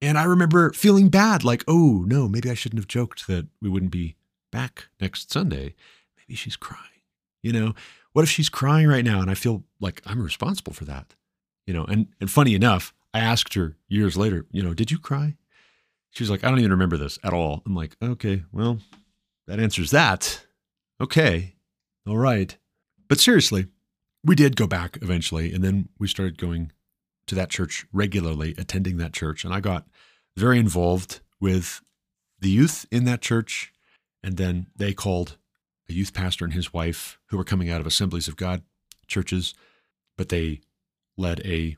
A: And I remember feeling bad, like, oh no, maybe I shouldn't have joked that we wouldn't be back next Sunday. Maybe she's crying. You know, what if she's crying right now and I feel like I'm responsible for that? You know, and and funny enough, I asked her years later, you know, did you cry? She was like, I don't even remember this at all. I'm like, okay, well, that answers that. Okay. All right. But seriously, we did go back eventually. And then we started going to that church regularly, attending that church. And I got very involved with the youth in that church. And then they called a youth pastor and his wife, who were coming out of Assemblies of God churches, but they led a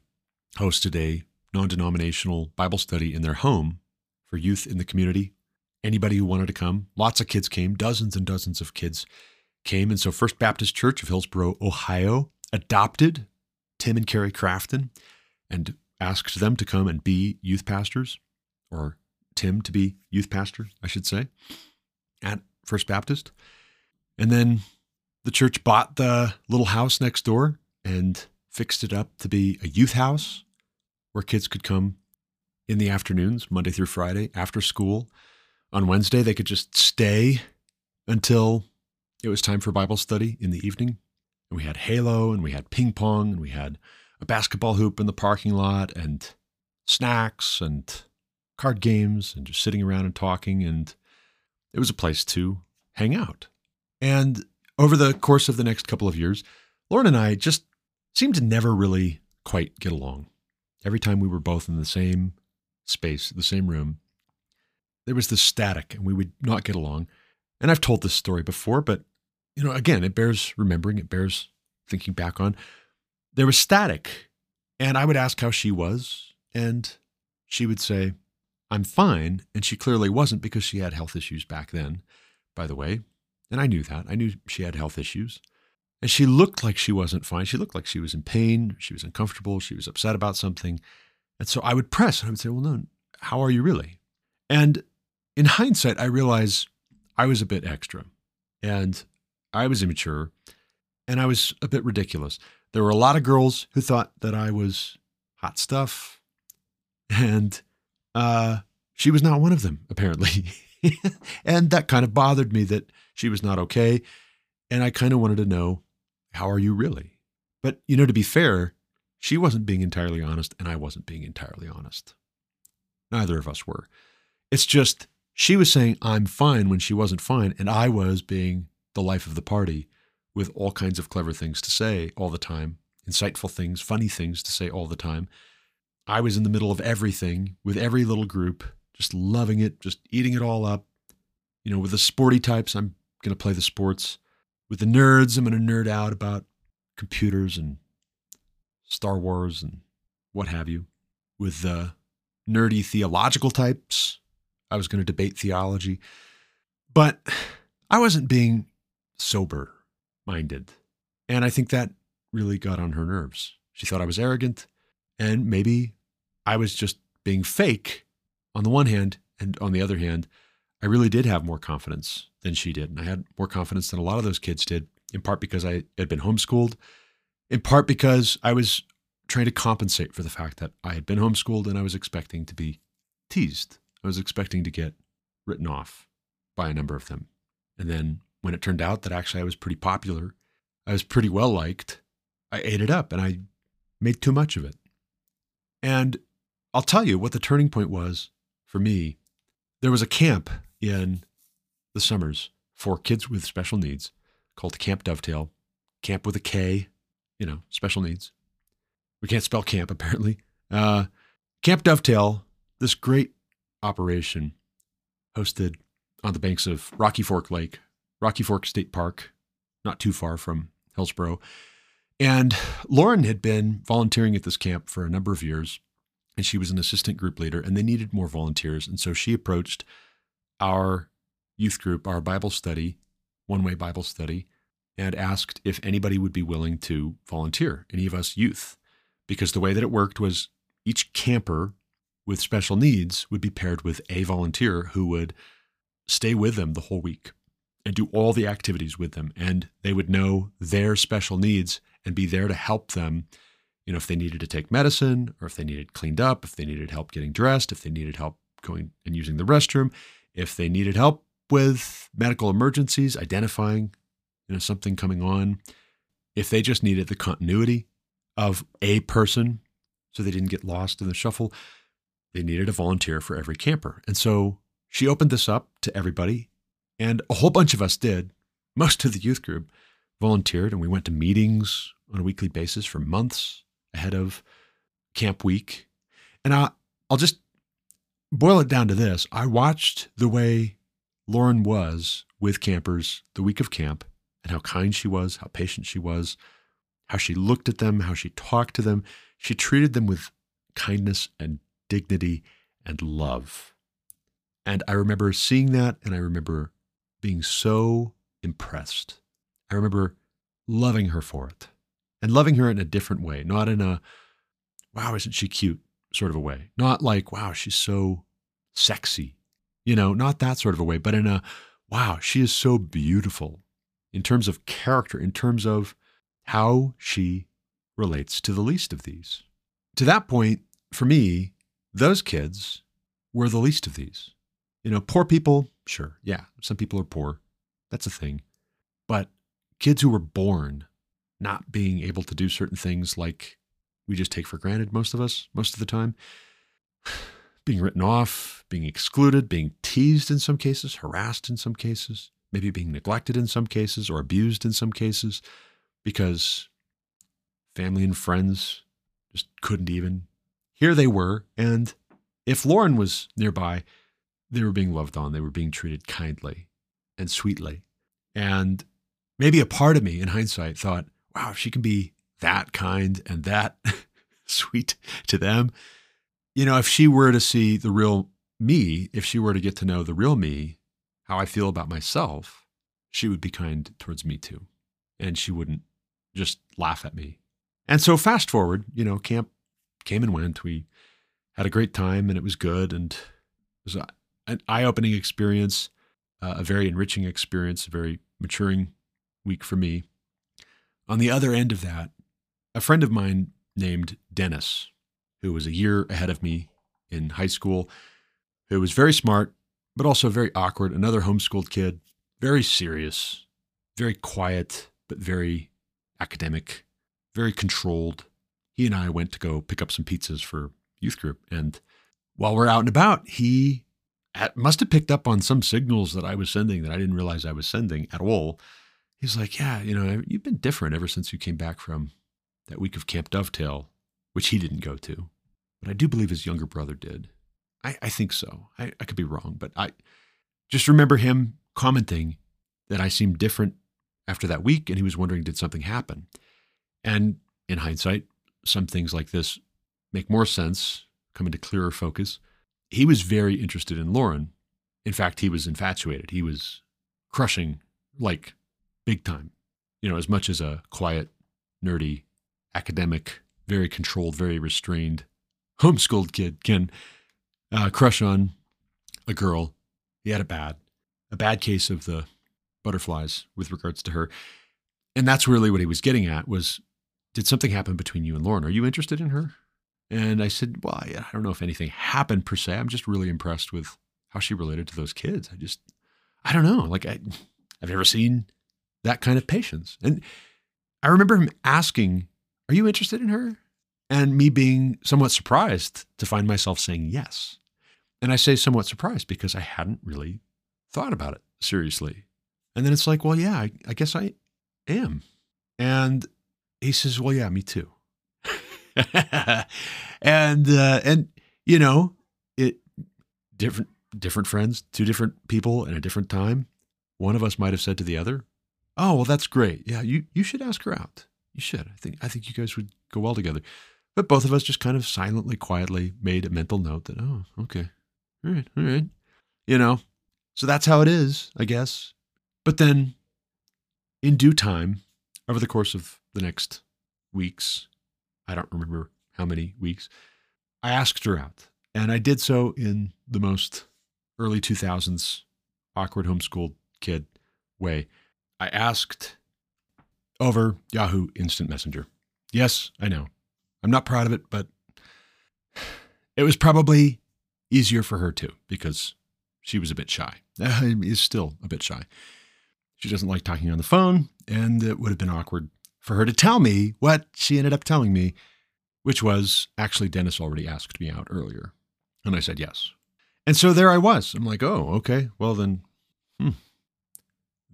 A: hosted a non denominational Bible study in their home for youth in the community. Anybody who wanted to come, lots of kids came, dozens and dozens of kids came. And so First Baptist Church of Hillsboro, Ohio, adopted Tim and Carrie Crafton and asked them to come and be youth pastors, or Tim to be youth pastor, I should say, at First Baptist. And then the church bought the little house next door and fixed it up to be a youth house where kids could come in the afternoons, Monday through Friday, after school. On Wednesday, they could just stay until it was time for Bible study in the evening. And we had Halo and we had ping pong and we had a basketball hoop in the parking lot and snacks and card games and just sitting around and talking. And it was a place to hang out. And over the course of the next couple of years, Lauren and I just seemed to never really quite get along. Every time we were both in the same space, the same room, there was this static and we would not get along. And I've told this story before, but you know, again, it bears remembering, it bears thinking back on. There was static, and I would ask how she was, and she would say, I'm fine. And she clearly wasn't because she had health issues back then, by the way. And I knew that. I knew she had health issues. And she looked like she wasn't fine. She looked like she was in pain. She was uncomfortable. She was upset about something. And so I would press and I would say, Well, no, how are you really? And in hindsight, I realize I was a bit extra and I was immature and I was a bit ridiculous. There were a lot of girls who thought that I was hot stuff. And uh, she was not one of them, apparently. and that kind of bothered me that she was not okay. And I kind of wanted to know, how are you really? But, you know, to be fair, she wasn't being entirely honest, and I wasn't being entirely honest. Neither of us were. It's just she was saying I'm fine when she wasn't fine, and I was being the life of the party with all kinds of clever things to say all the time, insightful things, funny things to say all the time. I was in the middle of everything with every little group, just loving it, just eating it all up. You know, with the sporty types, I'm going to play the sports. With the nerds, I'm going to nerd out about computers and Star Wars and what have you. With the nerdy theological types, I was going to debate theology. But I wasn't being sober minded. And I think that really got on her nerves. She thought I was arrogant, and maybe I was just being fake on the one hand, and on the other hand, I really did have more confidence than she did. And I had more confidence than a lot of those kids did, in part because I had been homeschooled, in part because I was trying to compensate for the fact that I had been homeschooled and I was expecting to be teased. I was expecting to get written off by a number of them. And then when it turned out that actually I was pretty popular, I was pretty well liked, I ate it up and I made too much of it. And I'll tell you what the turning point was for me. There was a camp in the summers for kids with special needs called Kamp Dovetail, camp with a K, you know, special needs. We can't spell camp apparently. Uh, Kamp Dovetail, this great operation hosted on the banks of Rocky Fork Lake Rocky Fork State Park, not too far from Hillsboro. And Lauren had been volunteering at this camp for a number of years, and she was an assistant group leader, and they needed more volunteers. And so she approached our youth group, our Bible study, one way Bible study, and asked if anybody would be willing to volunteer, any of us youth. Because the way that it worked was each camper with special needs would be paired with a volunteer who would stay with them the whole week and do all the activities with them. And they would know their special needs and be there to help them. You know, if they needed to take medicine or if they needed cleaned up, if they needed help getting dressed, if they needed help going and using the restroom, if they needed help with medical emergencies, identifying, you know, something coming on, if they just needed the continuity of a person so they didn't get lost in the shuffle, they needed a volunteer for every camper. And so she opened this up to everybody and a whole bunch of us did. Most of the youth group volunteered, and we went to meetings on a weekly basis for months ahead of camp week. And I, I'll just boil it down to this I watched the way Lauren was with campers the week of camp and how kind she was, how patient she was, how she looked at them, how she talked to them. She treated them with kindness and dignity and love. And I remember seeing that, and I remember being so impressed. I remember loving her for it and loving her in a different way, not in a, wow, isn't she cute sort of a way. Not like, wow, she's so sexy, you know, not that sort of a way, but in a, wow, she is so beautiful in terms of character, in terms of how she relates to the least of these. To that point, for me, those kids were the least of these. You know, poor people, sure. Yeah, some people are poor. That's a thing. But kids who were born not being able to do certain things like we just take for granted, most of us, most of the time, being written off, being excluded, being teased in some cases, harassed in some cases, maybe being neglected in some cases or abused in some cases because family and friends just couldn't even. Here they were. And if Lauren was nearby, they were being loved on, they were being treated kindly and sweetly. And maybe a part of me in hindsight thought, wow, if she can be that kind and that sweet to them, you know, if she were to see the real me, if she were to get to know the real me, how I feel about myself, she would be kind towards me too. And she wouldn't just laugh at me. And so, fast forward, you know, camp came and went. We had a great time and it was good. And it was an eye-opening experience, uh, a very enriching experience, a very maturing week for me. On the other end of that, a friend of mine named Dennis, who was a year ahead of me in high school, who was very smart, but also very awkward, another homeschooled kid, very serious, very quiet, but very academic, very controlled. He and I went to go pick up some pizzas for youth group. And while we're out and about, he must have picked up on some signals that I was sending that I didn't realize I was sending at all. He's like, Yeah, you know, you've been different ever since you came back from that week of Kamp Dovetail, which he didn't go to. But I do believe his younger brother did. I, I think so. I, I could be wrong, but I just remember him commenting that I seemed different after that week, and he was wondering, did something happen? And in hindsight, some things like this make more sense, come into clearer focus. He was very interested in Lauren. In fact, he was infatuated. He was crushing like big time, you know, as much as a quiet, nerdy, academic, very controlled, very restrained, homeschooled kid can uh, crush on a girl. He had a bad, a bad case of the butterflies with regards to her. And that's really what he was getting at was, did something happen between you and Lauren? Are you interested in her? And I said, well, I don't know if anything happened per se. I'm just really impressed with how she related to those kids. I just, I don't know. Like I, I've never seen that kind of patience. And I remember him asking, are you interested in her? And me being somewhat surprised to find myself saying yes. And I say somewhat surprised because I hadn't really thought about it seriously. And then it's like, well, yeah, I, I guess I am. And he says, well, yeah, me too. and uh, and you know, it different different friends, two different people in a different time. One of us might have said to the other, "Oh, well, that's great. Yeah, you you should ask her out. You should. I think I think you guys would go well together." But both of us just kind of silently, quietly made a mental note that, "Oh, okay, all right, all right," you know. So that's how it is, I guess. But then, in due time, over the course of the next weeks, I don't remember how many weeks, I asked her out. And I did so in the most early 2000s awkward homeschooled kid way. I asked over Yahoo Instant Messenger. Yes, I know. I'm not proud of it, but it was probably easier for her too because she was a bit shy. Is still a bit shy. She doesn't like talking on the phone, and it would have been awkward for her to tell me what she ended up telling me, which was actually Dennis already asked me out earlier. And I said yes. And so there I was. I'm like, oh, okay. Well, then, hmm.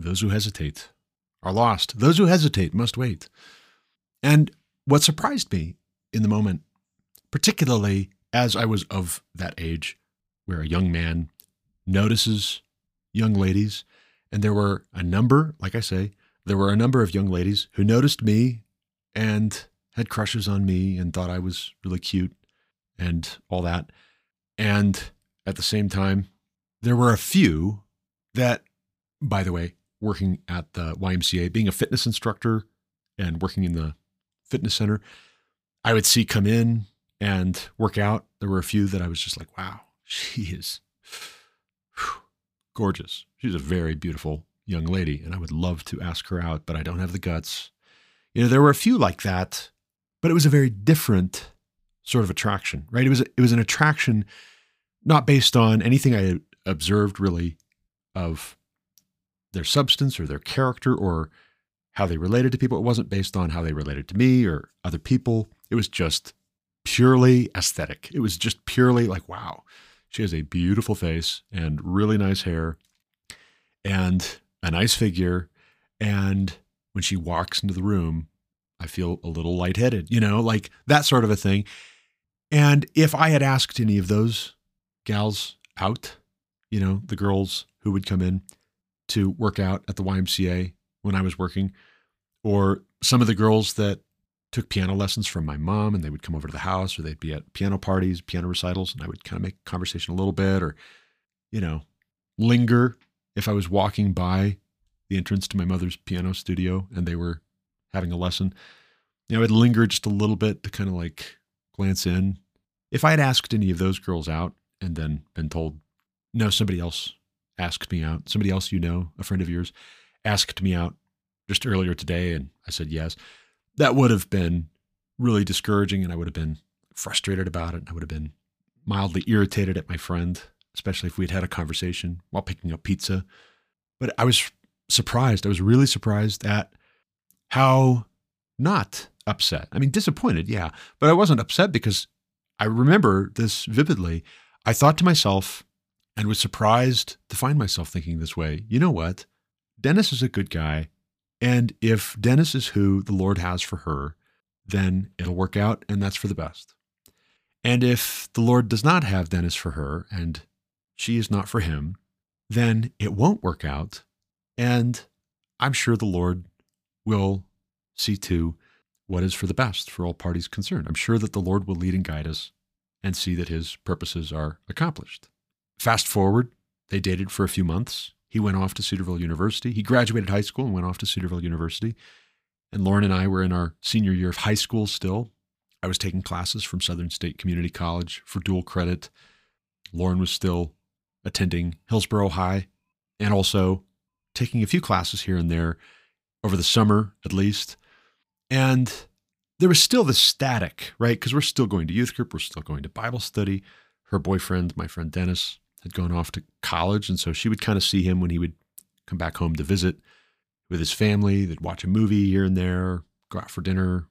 A: Those who hesitate are lost. Those who hesitate must wait. And what surprised me in the moment, particularly as I was of that age where a young man notices young ladies, and there were a number, like I say, there were a number of young ladies who noticed me and had crushes on me and thought I was really cute and all that. And at the same time, there were a few that, by the way, working at the YMCA, being a fitness instructor and working in the fitness center, I would see come in and work out. There were a few that I was just like, wow, she is gorgeous. She's a very beautiful young lady, and I would love to ask her out, but I don't have the guts. You know, there were a few like that, but it was a very different sort of attraction, right? It was it was an attraction not based on anything I observed really of their substance or their character or how they related to people. It wasn't based on how they related to me or other people. It was just purely aesthetic. It was just purely like, wow, she has a beautiful face and really nice hair and a nice figure. And when she walks into the room, I feel a little lightheaded, you know, like that sort of a thing. And if I had asked any of those gals out, you know, the girls who would come in to work out at the YMCA when I was working, or some of the girls that took piano lessons from my mom and they would come over to the house or they'd be at piano parties, piano recitals, and I would kind of make conversation a little bit or, you know, linger if I was walking by the entrance to my mother's piano studio and they were having a lesson, you know, I'd linger just a little bit to kind of like glance in. If I had asked any of those girls out and then been told, no, somebody else asked me out, somebody else you know, a friend of yours, asked me out just earlier today, and I said yes, that would have been really discouraging and I would have been frustrated about it. I would have been mildly irritated at my friend especially if we'd had a conversation while picking up pizza. But I was surprised. I was really surprised at how not upset. I mean, disappointed, yeah, but I wasn't upset because I remember this vividly. I thought to myself, and was surprised to find myself thinking this way. You know what? Dennis is a good guy. And if Dennis is who the Lord has for her, then it'll work out, and that's for the best. And if the Lord does not have Dennis for her and she is not for him, then it won't work out. And I'm sure the Lord will see to what is for the best for all parties concerned. I'm sure that the Lord will lead and guide us and see that his purposes are accomplished. Fast forward, they dated for a few months. He went off to Cedarville University. He graduated high school and went off to Cedarville University. And Lauren and I were in our senior year of high school still. I was taking classes from Southern State Community College for dual credit. Lauren was still attending Hillsboro High and also taking a few classes here and there over the summer, at least. And there was still the static, right? Because we're still going to youth group, we're still going to Bible study. Her boyfriend, my friend Dennis, had gone off to college. And so she would kind of see him when he would come back home to visit with his family. They'd watch a movie here and there, go out for dinner,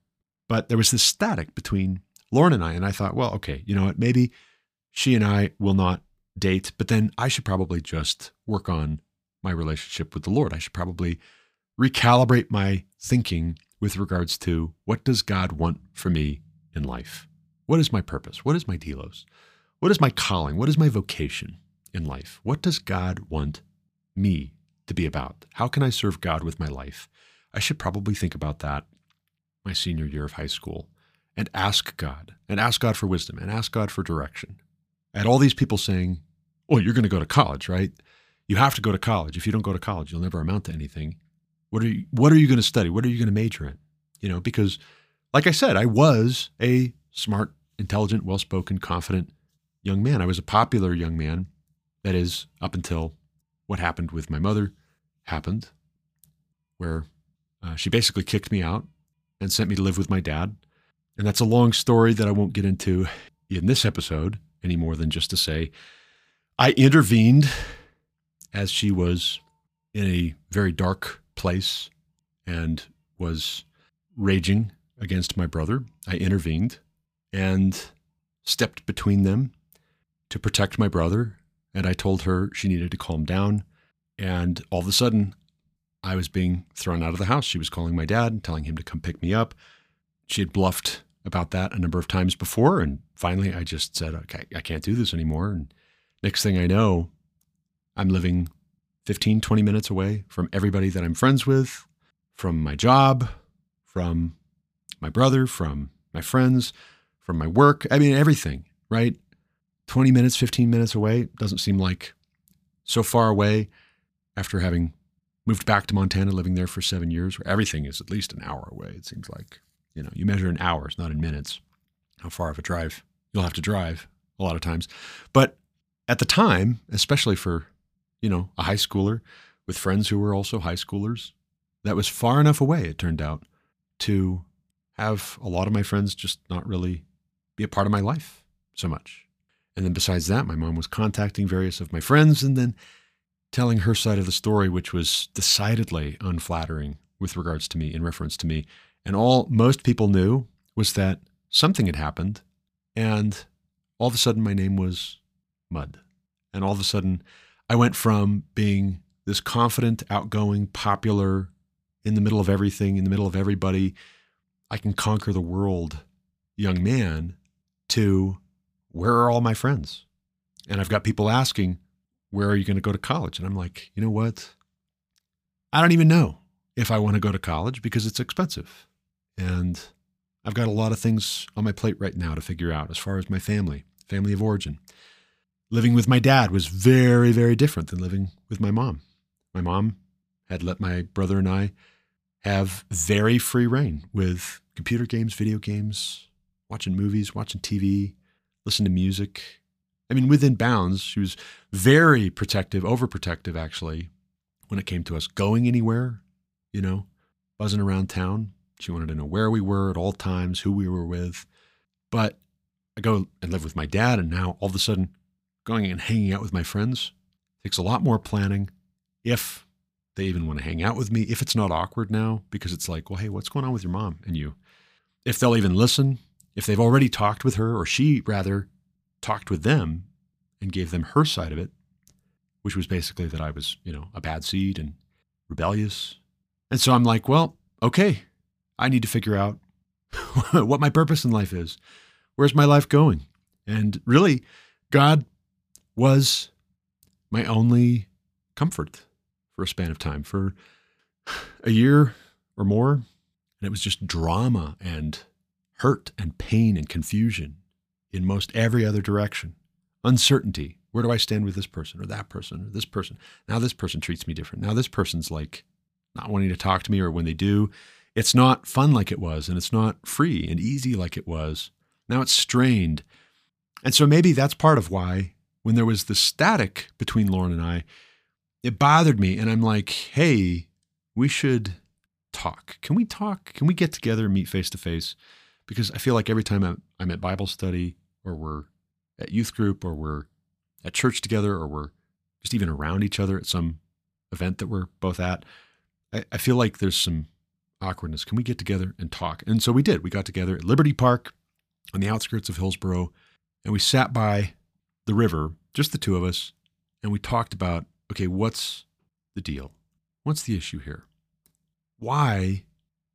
A: but there was this static between Lauren and I. And I thought, well, okay, you know what? Maybe she and I will not date, but then I should probably just work on my relationship with the Lord. I should probably recalibrate my thinking with regards to what does God want for me in life? What is my purpose? What is my telos? What is my calling? What is my vocation in life? What does God want me to be about? How can I serve God with my life? I should probably think about that my senior year of high school and ask God and ask God for wisdom and ask God for direction. I had all these people saying, Oh, you're going to go to college, right? You have to go to college. If you don't go to college, you'll never amount to anything. What are you, what are you going to study? What are you going to major in? You know, because like I said, I was a smart, intelligent, well spoken, confident young man. I was a popular young man. That is, up until what happened with my mother happened, where uh, she basically kicked me out and sent me to live with my dad. And that's a long story that I won't get into in this episode any more than just to say I intervened as she was in a very dark place and was raging against my brother. I intervened and stepped between them to protect my brother. And I told her she needed to calm down. And all of a sudden, I was being thrown out of the house. She was calling my dad, telling him to come pick me up. She had bluffed about that a number of times before. And finally, I just said, okay, I can't do this anymore. And next thing I know, I'm living 15, 20 minutes away from everybody that I'm friends with, from my job, from my brother, from my friends, from my work. I mean, everything, right? 20 minutes, 15 minutes away doesn't seem like so far away after having moved back to Montana, living there for seven years, where everything is at least an hour away. It seems like, you know, you measure in hours, not in minutes, how far of a drive you'll have to drive a lot of times. But at the time, especially for, you know, a high schooler with friends who were also high schoolers, that was far enough away, it turned out, to have a lot of my friends just not really be a part of my life so much. And then besides that, my mom was contacting various of my friends and then telling her side of the story, which was decidedly unflattering with regards to me, in reference to me. And all most people knew was that something had happened. And all of a sudden, my name was Mud. And all of a sudden, I went from being this confident, outgoing, popular, in the middle of everything, in the middle of everybody, I can conquer the world young man to where are all my friends? And I've got people asking, where are you going to go to college? And I'm like, you know what? I don't even know if I want to go to college because it's expensive. And I've got a lot of things on my plate right now to figure out as far as my family, family of origin. Living with my dad was very, very different than living with my mom. My mom had let my brother and I have very free reign with computer games, video games, watching movies, watching TV, listen to music, I mean, within bounds. She was very protective, overprotective, actually, when it came to us going anywhere, you know, buzzing around town. She wanted to know where we were at all times, who we were with. But I go and live with my dad, and now all of a sudden, going and hanging out with my friends takes a lot more planning. If they even want to hang out with me, if it's not awkward now, because it's like, well, hey, what's going on with your mom and you? If they'll even listen, if they've already talked with her, or she rather talked with them and gave them her side of it, which was basically that I was, you know, a bad seed and rebellious. And so I'm like, well, okay, I need to figure out what my purpose in life is. Where's my life going? And really, God was my only comfort for a span of time, for a year or more. And it was just drama and hurt and pain and confusion in most every other direction. Uncertainty. Where do I stand with this person or that person or this person? Now this person treats me different. Now this person's like not wanting to talk to me, or when they do, it's not fun like it was, and it's not free and easy like it was. Now it's strained. And so maybe that's part of why, when there was the static between Lauren and I, it bothered me. And I'm like, hey, we should talk. Can we talk? Can we get together and meet face to face? Because I feel like every time I'm, I'm at Bible study or we're at youth group or we're at church together or we're just even around each other at some event that we're both at, I, I feel like there's some awkwardness. Can we get together and talk? And so we did. We got together at Liberty Park on the outskirts of Hillsboro and we sat by the river, just the two of us, and we talked about okay, what's the deal? What's the issue here? Why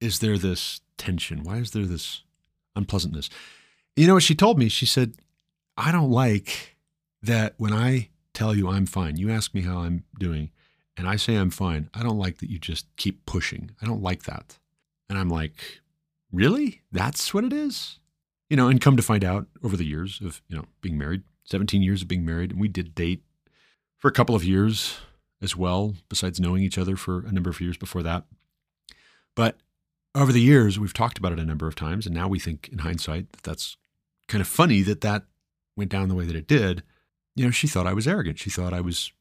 A: is there this tension? Why is there this unpleasantness? You know what she told me? She said, I don't like that when I tell you I'm fine, you ask me how I'm doing, and I say I'm fine. I don't like that you just keep pushing. I don't like that. And I'm like, really? That's what it is? You know, and come to find out over the years of, you know, being married, 17 years of being married, and we did date for a couple of years as well, besides knowing each other for a number of years before that. But over the years, we've talked about it a number of times, and now we think in hindsight that that's kind of funny that that went down the way that it did. You know, she thought I was arrogant. She thought I was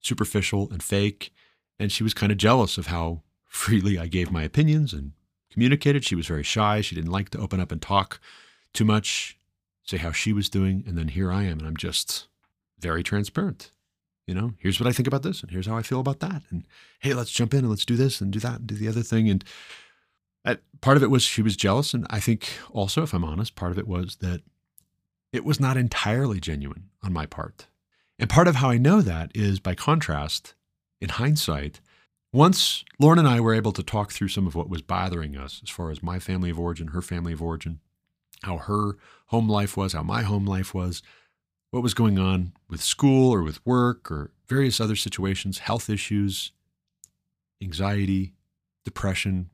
A: superficial and fake, and she was kind of jealous of how freely I gave my opinions and communicated. She was very shy. She didn't like to open up and talk too much, say how she was doing. And then here I am, and I'm just very transparent. You know, here's what I think about this, and here's how I feel about that. And hey, let's jump in and let's do this and do that and do the other thing. And I, part of it was she was jealous. And I think also, if I'm honest, part of it was that it was not entirely genuine on my part. And part of how I know that is by contrast, in hindsight, once Lauren and I were able to talk through some of what was bothering us as far as my family of origin, her family of origin, how her home life was, how my home life was, what was going on with school or with work or various other situations, health issues, anxiety, depression.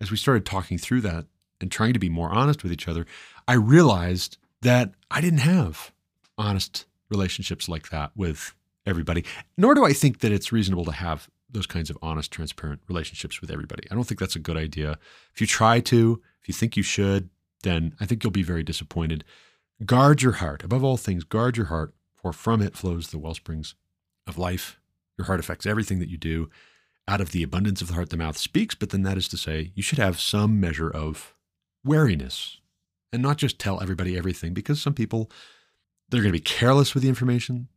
A: As we started talking through that and trying to be more honest with each other, I realized that I didn't have honest relationships like that with everybody. Nor do I think that it's reasonable to have those kinds of honest, transparent relationships with everybody. I don't think that's a good idea. If you try to, if you think you should, then I think you'll be very disappointed. Guard your heart. Above all things, guard your heart, for from it flows the wellsprings of life. Your heart affects everything that you do. Out of the abundance of the heart, the mouth speaks. But then that is to say, you should have some measure of wariness and not just tell everybody everything because some people, they're going to be careless with the information.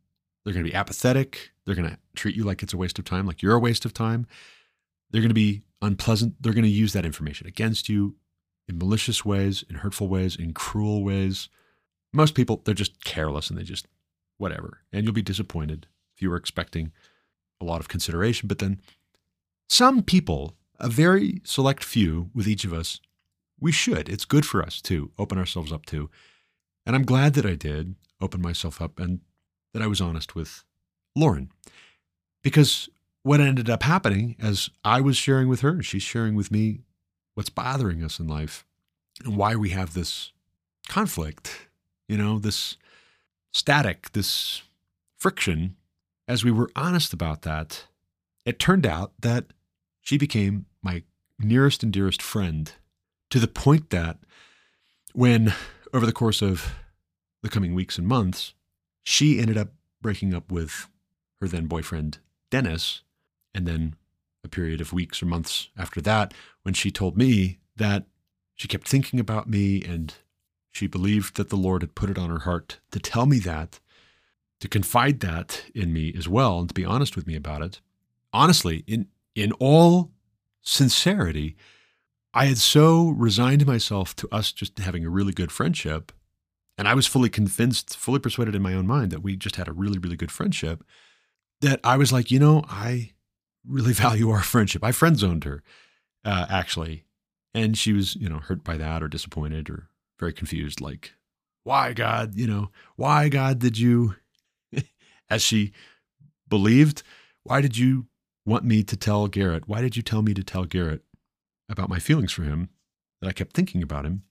A: They're going to be apathetic. They're going to treat you like it's a waste of time, like you're a waste of time. They're going to be unpleasant. They're going to use that information against you in malicious ways, in hurtful ways, in cruel ways. Most people, they're just careless and they just whatever. And you'll be disappointed if you were expecting a lot of consideration. But then some people, a very select few with each of us, we should. It's good for us to open ourselves up to. And I'm glad that I did open myself up and that I was honest with Lauren. Because what ended up happening as I was sharing with her, she's sharing with me what's bothering us in life and why we have this conflict, you know, this static, this friction. As we were honest about that, it turned out that she became my nearest and dearest friend to the point that when, over the course of the coming weeks and months, she ended up breaking up with her then boyfriend, Dennis. And then a period of weeks or months after that, when she told me that she kept thinking about me and she believed that the Lord had put it on her heart to tell me that, to confide that in me as well, and to be honest with me about it. Honestly, in, in all sincerity, I had so resigned myself to us just having a really good friendship and I was fully convinced, fully persuaded in my own mind that we just had a really, really good friendship that I was like, you know, I really value our friendship. I friend zoned her, uh, actually. And she was, you know, hurt by that or disappointed or very confused, like, why, God, you know, why, God, did you, as she believed, why did you want me to tell Garrett? Why did you tell me to tell Garrett about my feelings for him, that I kept thinking about him,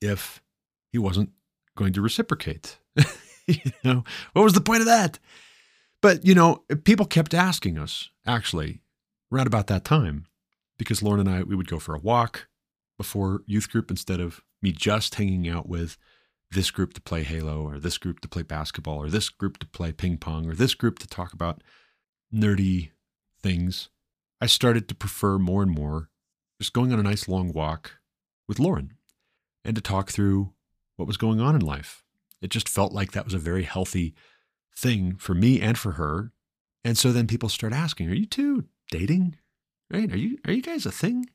A: if he wasn't going to reciprocate? you know, what was the point of that? But, you know, people kept asking us, actually, around about that time, because Lauren and I, we would go for a walk before youth group instead of me just hanging out with this group to play Halo or this group to play basketball or this group to play ping pong or this group to talk about nerdy things. I started to prefer more and more just going on a nice long walk with Lauren and to talk through what was going on in life. It just felt like that was a very healthy thing for me and for her. And so then people start asking, "Are you two dating? Right? Are you are you guys a thing?"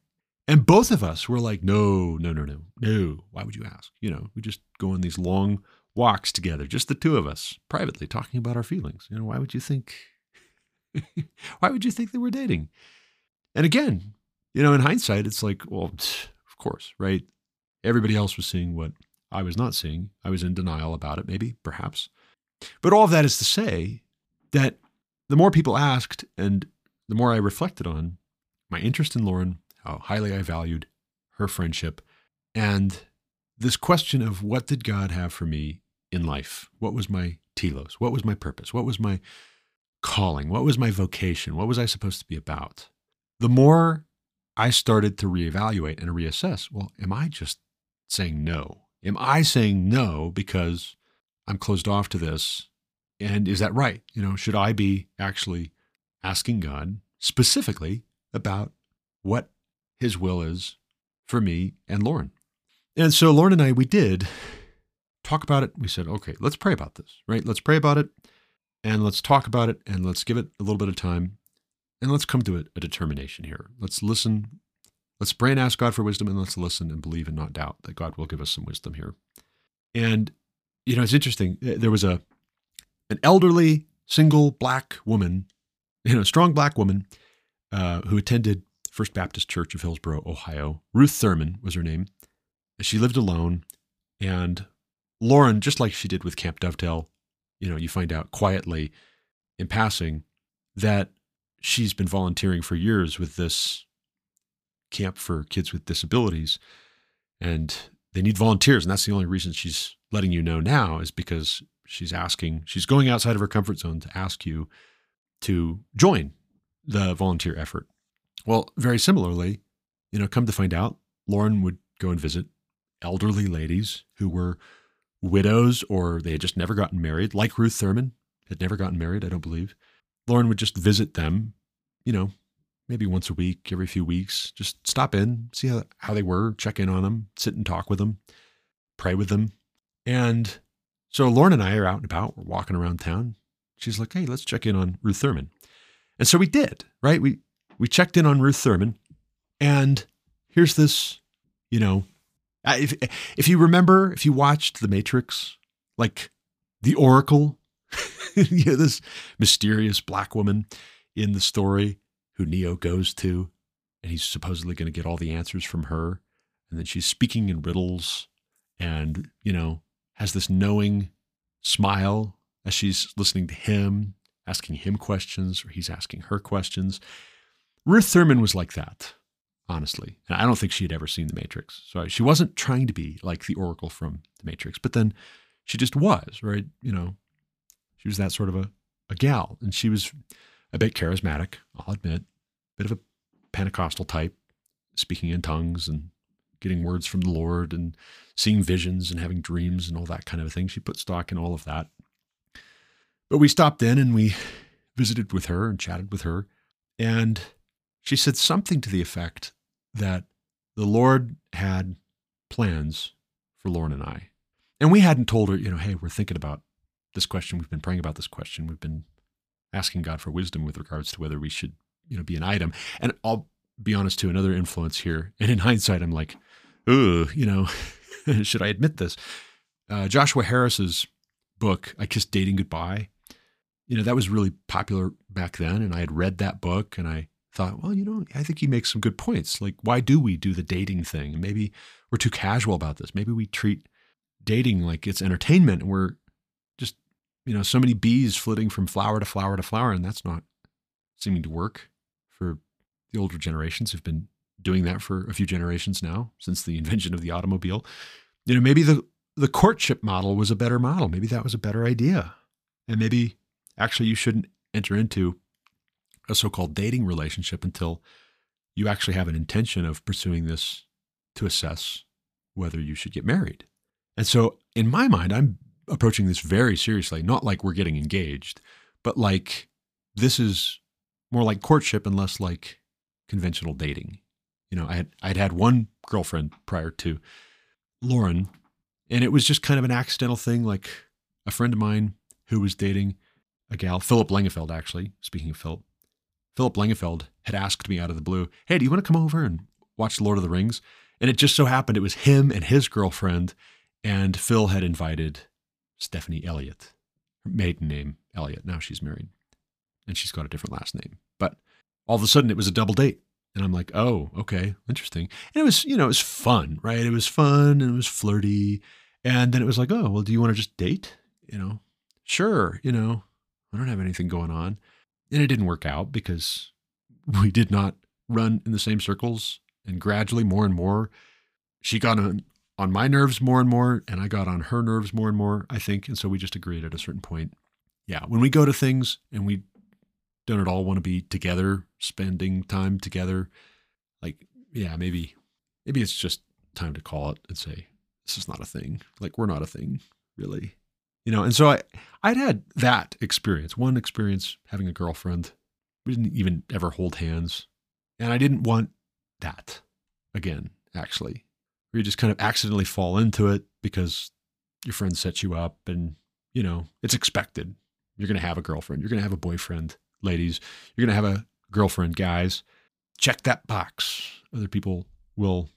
A: And both of us were like, "No, no, no, no, no. Why would you ask? You know, we just go on these long walks together, just the two of us, privately talking about our feelings. You know, why would you think? why would you think they we're dating?" And again, you know, in hindsight, it's like, well, of course, right? Everybody else was seeing what I was not seeing. I was in denial about it, maybe, perhaps. But all of that is to say that the more people asked and the more I reflected on my interest in Lauren, how highly I valued her friendship, and this question of what did God have for me in life? What was my telos? What was my purpose? What was my calling? What was my vocation? What was I supposed to be about? The more I started to reevaluate and reassess well, am I just saying no? Am I saying no because I'm closed off to this. And is that right? You know, should I be actually asking God specifically about what his will is for me and Lauren? And so Lauren and I, we did talk about it. We said, okay, let's pray about this, right? Let's pray about it and let's talk about it and let's give it a little bit of time and let's come to a, a determination here. Let's listen. Let's pray and ask God for wisdom and let's listen and believe and not doubt that God will give us some wisdom here. And you know, it's interesting. There was a an elderly single black woman, you know, strong black woman uh, who attended First Baptist Church of Hillsboro, Ohio. Ruth Thurman was her name. She lived alone, and Lauren, just like she did with Kamp Dovetail, you know, you find out quietly in passing that she's been volunteering for years with this camp for kids with disabilities, and they need volunteers, and that's the only reason she's letting you know now is because she's asking, she's going outside of her comfort zone to ask you to join the volunteer effort. Well, very similarly, you know, come to find out, Lauren would go and visit elderly ladies who were widows or they had just never gotten married, like Ruth Thurman had never gotten married, I don't believe. Lauren would just visit them, you know, maybe once a week, every few weeks, just stop in, see how, how they were, check in on them, sit and talk with them, pray with them, and so Lauren and I are out and about. We're walking around town. She's like, hey, let's check in on Ruth Thurman. And so we did, right? We we checked in on Ruth Thurman. And here's this, you know, if if you remember, if you watched The Matrix, like the Oracle, you know, this mysterious black woman in the story who Neo goes to, and he's supposedly going to get all the answers from her. And then she's speaking in riddles and, you know, has this knowing smile as she's listening to him, asking him questions, or he's asking her questions. Ruth Thurman was like that, honestly. And I don't think she had ever seen The Matrix. So she wasn't trying to be like the Oracle from The Matrix, but then she just was, right? You know, she was that sort of a, a gal. And she was a bit charismatic, I'll admit, a bit of a Pentecostal type, speaking in tongues and getting words from the Lord and seeing visions and having dreams and all that kind of thing. She put stock in all of that. But we stopped in and we visited with her and chatted with her. And she said something to the effect that the Lord had plans for Lauren and I. And we hadn't told her, you know, hey, we're thinking about this question. We've been praying about this question. We've been asking God for wisdom with regards to whether we should, you know, be an item. And I'll be honest too, another influence here. And in hindsight, I'm like, ooh, you know, should I admit this? Uh, Joshua Harris's book, I Kissed Dating Goodbye, you know, that was really popular back then. And I had read that book and I thought, well, you know, I think he makes some good points. Like, why do we do the dating thing? Maybe we're too casual about this. Maybe we treat dating like it's entertainment and we're just, you know, so many bees flitting from flower to flower to flower. And that's not seeming to work for the older generations who've been doing that for a few generations now since the invention of the automobile. You know, maybe the, the courtship model was a better model. Maybe that was a better idea. And maybe actually you shouldn't enter into a so called dating relationship until you actually have an intention of pursuing this to assess whether you should get married. And so, in my mind, I'm approaching this very seriously, not like we're getting engaged, but like this is more like courtship and less like conventional dating. You know, I had I'd had one girlfriend prior to Lauren, and it was just kind of an accidental thing. Like a friend of mine who was dating a gal, Philip Langefeld, actually. Speaking of Philip, Philip Langefeld had asked me out of the blue, "Hey, do you want to come over and watch Lord of the Rings?" And it just so happened it was him and his girlfriend, and Phil had invited Stephanie Elliott, her maiden name Elliott. Now she's married, and she's got a different last name. But all of a sudden, it was a double date. And I'm like, oh, okay, interesting. And it was, you know, it was fun, right? It was fun and it was flirty. And then it was like, oh, well, do you want to just date? You know, sure, you know, I don't have anything going on. And it didn't work out because we did not run in the same circles. And gradually, more and more, she got on, on my nerves more and more, and I got on her nerves more and more, I think. And so we just agreed at a certain point. Yeah, when we go to things and we don't at all want to be together, spending time together, like, yeah, maybe, maybe it's just time to call it and say, this is not a thing. Like, we're not a thing, really you know and so i i'd had that experience one experience having a girlfriend. We didn't even ever hold hands. And i didn't want that again actually. Where you just kind of accidentally fall into it because your friend sets you up and you know it's expected. You're going to have a girlfriend. You're going to have a boyfriend ladies. You're going to have a girlfriend guys. Check that box. Other people will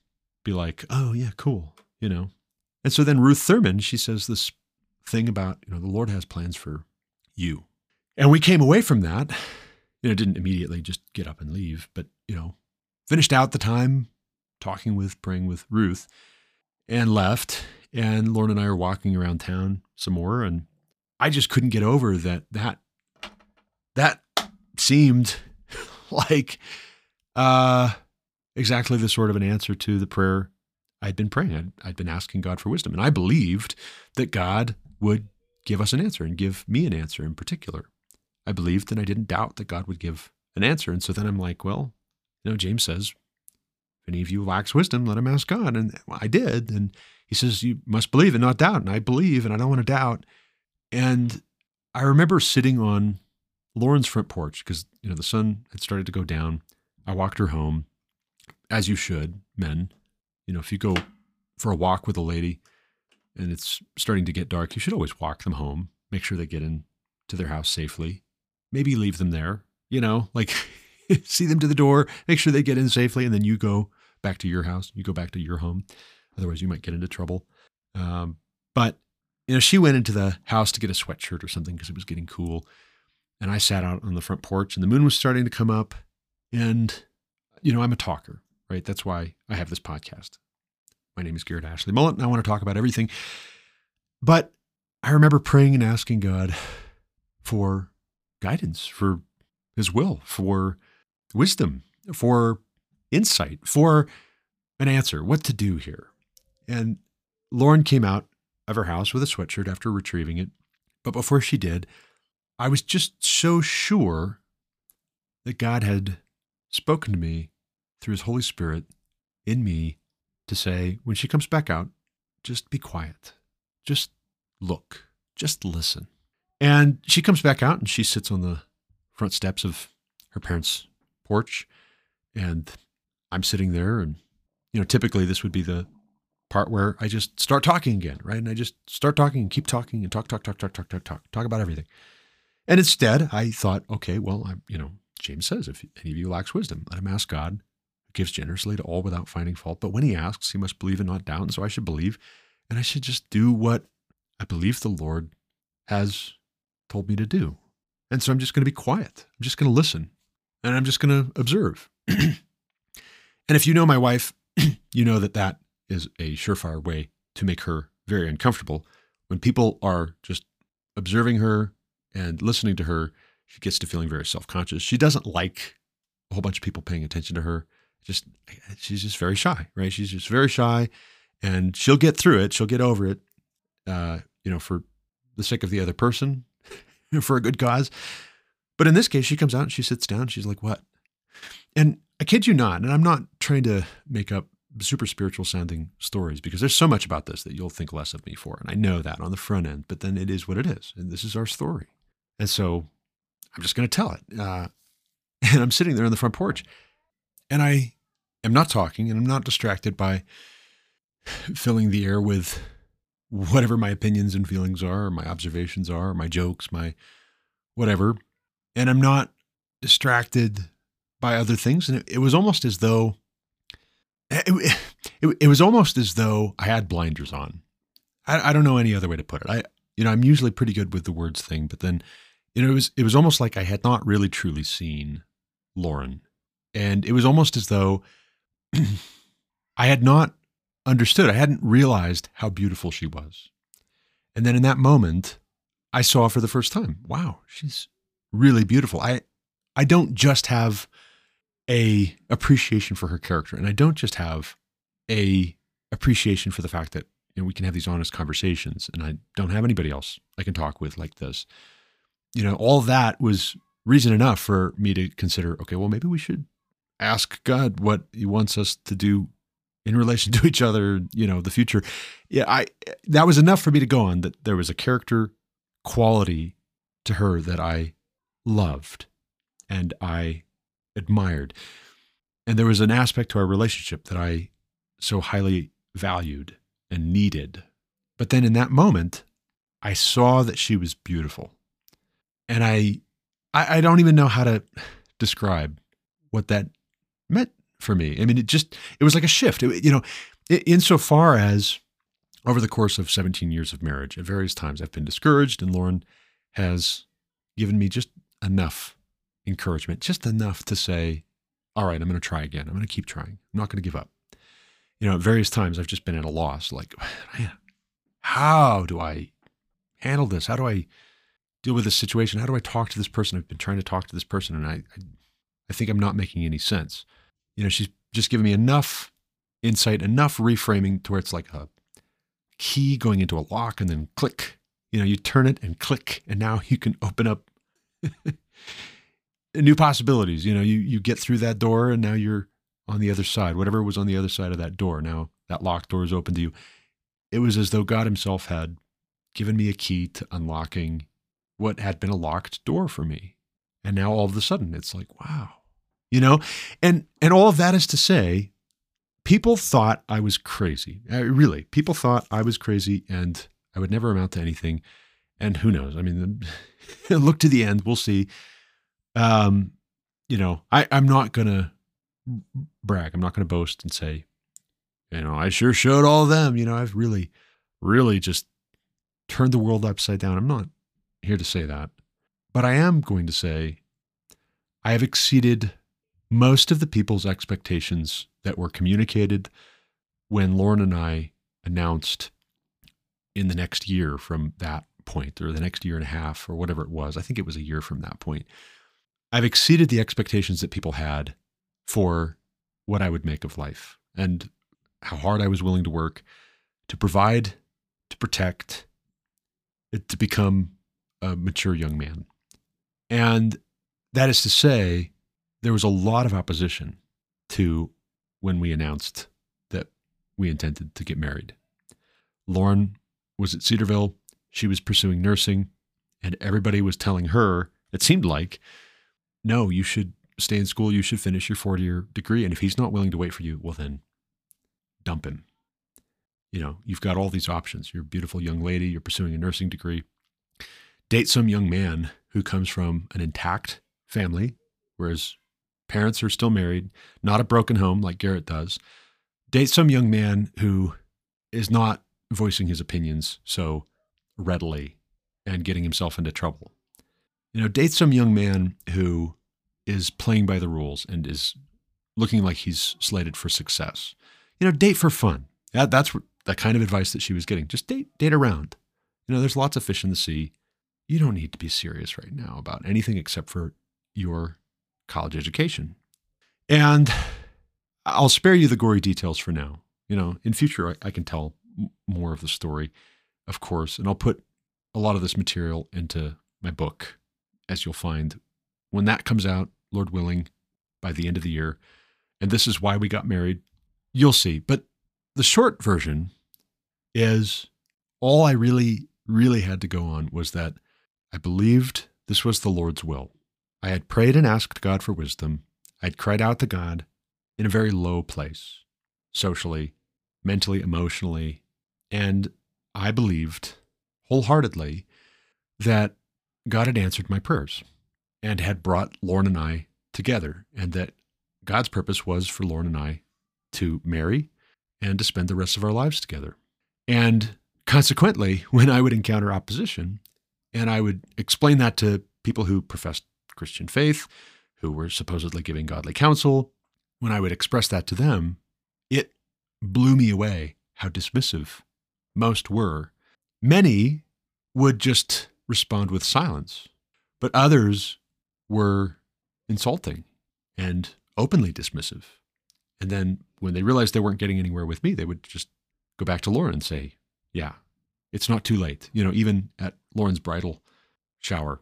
A: be like oh yeah cool you know? And so then ruth thurman she says this thing about, you know, the Lord has plans for you. And we came away from that, you know, didn't immediately just get up and leave, but, you know, finished out the time talking with, praying with Ruth and left. And Lauren and I are walking around town some more. And I just couldn't get over that, that, that seemed like, uh, exactly the sort of an answer to the prayer I'd been praying. I'd, I'd, been asking God for wisdom. And I believed that God would give us an answer and give me an answer in particular. I believed and I didn't doubt that God would give an answer. And so then I'm like, well, you know, James says, if any of you lacks wisdom, let him ask God. And I did. And he says, you must believe and not doubt. And I believe and I don't want to doubt. And I remember sitting on Lauren's front porch because, you know, the sun had started to go down. I walked her home, as you should, men. You know, if you go for a walk with a lady, and it's starting to get dark, you should always walk them home. Make sure they get in to their house safely. Maybe leave them there, you know, like see them to the door, make sure they get in safely, and then you go back to your house. You go back to your home. Otherwise, you might get into trouble. Um, but, you know, she went into the house to get a sweatshirt or something because it was getting cool. And I sat out on the front porch and the moon was starting to come up. And, you know, I'm a talker, right? That's why I have this podcast. My name is Garrett Ashley Mullet, and I want to talk about everything. But I remember praying and asking God for guidance, for His will, for wisdom, for insight, for an answer, what to do here. And Lauren came out of her house with a sweatshirt after retrieving it. But before she did, I was just so sure that God had spoken to me through His Holy Spirit in me to say, when she comes back out, just be quiet. Just look. Just listen. And she comes back out and she sits on the front steps of her parents' porch. And I'm sitting there. And, you know, typically this would be the part where I just start talking again, right? And I just start talking and keep talking and talk, talk, talk, talk, talk, talk, talk, talk about everything. And instead, I thought, okay, well, I, you know, James says, if any of you lacks wisdom, let him ask God gives generously to all without finding fault. But when he asks, he must believe and not doubt. And so I should believe, and I should just do what I believe the Lord has told me to do. And so I'm just going to be quiet. I'm just going to listen and I'm just going to observe. and if you know my wife, you know that that is a surefire way to make her very uncomfortable. When people are just observing her and listening to her, she gets to feeling very self conscious. She doesn't like a whole bunch of people paying attention to her. Just she's just very shy, right? She's just very shy, and she'll get through it. She'll get over it, uh, you know, for the sake of the other person, for a good cause. But in this case, she comes out and she sits down. She's like, "What?" And I kid you not, and I'm not trying to make up super spiritual sounding stories because there's so much about this that you'll think less of me for. And I know that on the front end, but then it is what it is. And this is our story. And so I'm just going to tell it. Uh, and I'm sitting there on the front porch and I am not talking and I'm not distracted by filling the air with whatever my opinions and feelings are, or my observations are, or my jokes, my whatever. And I'm not distracted by other things. And it, it was almost as though eh, it, it, it, was almost as though I had blinders on. I, I don't know any other way to put it. I, you know, I'm usually pretty good with the words thing, but then, you know, it was, it was almost like I had not really truly seen Lauren. And it was almost as though I had not understood. I hadn't realized how beautiful she was. And then in that moment, I saw for the first time, wow, she's really beautiful. I, I don't just have a appreciation for her character, and I don't just have a appreciation for the fact that you know we can have these honest conversations, and I don't have anybody else I can talk with like this. You know, all that was reason enough for me to consider. Okay, well, maybe we should ask God what He wants us to do in relation to each other. You know, the future. Yeah, I that was enough for me to go on. That there was a character quality to her that I loved, and I admired. And there was an aspect to our relationship that I so highly valued and needed. But then in that moment, I saw that she was beautiful. And I, I, I don't even know how to describe what that meant for me. I mean, it just, it was like a shift, it, you know, insofar as over the course of 17 years of marriage, at various times I've been discouraged, and Lauren has given me just enough encouragement, just enough to say, all right, I'm going to try again. I'm going to keep trying. I'm not going to give up. You know, at various times I've just been at a loss, like, how do I handle this? How do I deal with this situation? How do I talk to this person? I've been trying to talk to this person and I, I, I think I'm not making any sense. You know, she's just given me enough insight, enough reframing to where it's like a key going into a lock and then click. You know, you turn it and click, and now you can open up new possibilities. You know, you you get through that door and now you're on the other side. Whatever was on the other side of that door, now that locked door is open to you. It was as though God Himself had given me a key to unlocking what had been a locked door for me. And now all of a sudden it's like, wow. You know, and and all of that is to say, people thought I was crazy. Uh, really, people thought I was crazy and I would never amount to anything. And who knows? I mean, look to the end. We'll see um, you know, I, I'm not gonna brag. I'm not gonna boast and say, you know, I sure showed all of them. You know, I've really, really just turned the world upside down. I'm not here to say that, but I am going to say I have exceeded most of the people's expectations that were communicated when Lauren and I announced in the next year from that point, or the next year and a half, or whatever it was. I think it was a year from that point I've exceeded the expectations that people had for what I would make of life and how hard I was willing to work to provide, to protect, to become a mature young man. And that is to say, there was a lot of opposition to when we announced that we intended to get married. Lauren was at Cedarville. She was pursuing nursing, and everybody was telling her, it seemed like, no, you should stay in school. You should finish your four year degree. And if he's not willing to wait for you, well, then dump him. You know, you've got all these options. You're a beautiful young lady. You're pursuing a nursing degree. Date some young man who comes from an intact family, whereas parents are still married, not a broken home like Garrett does. Date some young man who is not voicing his opinions so readily and getting himself into trouble You know, date some young man who is playing by the rules and is looking like he's slated for success. You know, date for fun. That, that's the kind of advice that she was getting. Just date, date around. You know, there's lots of fish in the sea. You don't need to be serious right now about anything except for your college education. And I'll spare you the gory details for now. You know, in future, I, I can tell more of the story, of course, and I'll put a lot of this material into my book, as you'll find when that comes out, Lord willing, by the end of the year. And this is why we got married. You'll see. But the short version is all I really, really had to go on was that I believed this was the Lord's will. I had prayed and asked God for wisdom. I had cried out to God in a very low place, socially, mentally, emotionally. And I believed wholeheartedly that God had answered my prayers and had brought Lauren and I together, and that God's purpose was for Lauren and I to marry and to spend the rest of our lives together. And consequently, when I would encounter opposition, and I would explain that to people who professed Christian faith, who were supposedly giving godly counsel, when I would express that to them, it blew me away how dismissive most were. Many would just respond with silence, but others were insulting and openly dismissive. And then when they realized they weren't getting anywhere with me, they would just go back to Lauren and say, Yeah, it's not too late. You know, even at Lauren's bridal shower,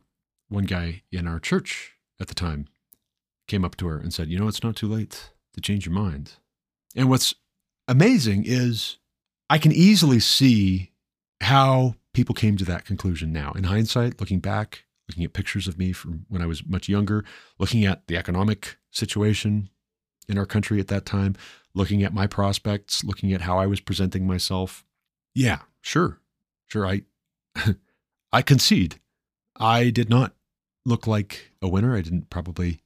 A: one guy in our church at the time came up to her and said, You know, it's not too late to change your mind. And what's amazing is I can easily see how people came to that conclusion now. In hindsight, looking back, looking at pictures of me from when I was much younger, looking at the economic situation in our country at that time, looking at my prospects, looking at how I was presenting myself. Yeah, sure. Sure I I concede. I did not look like a winner. I didn't probably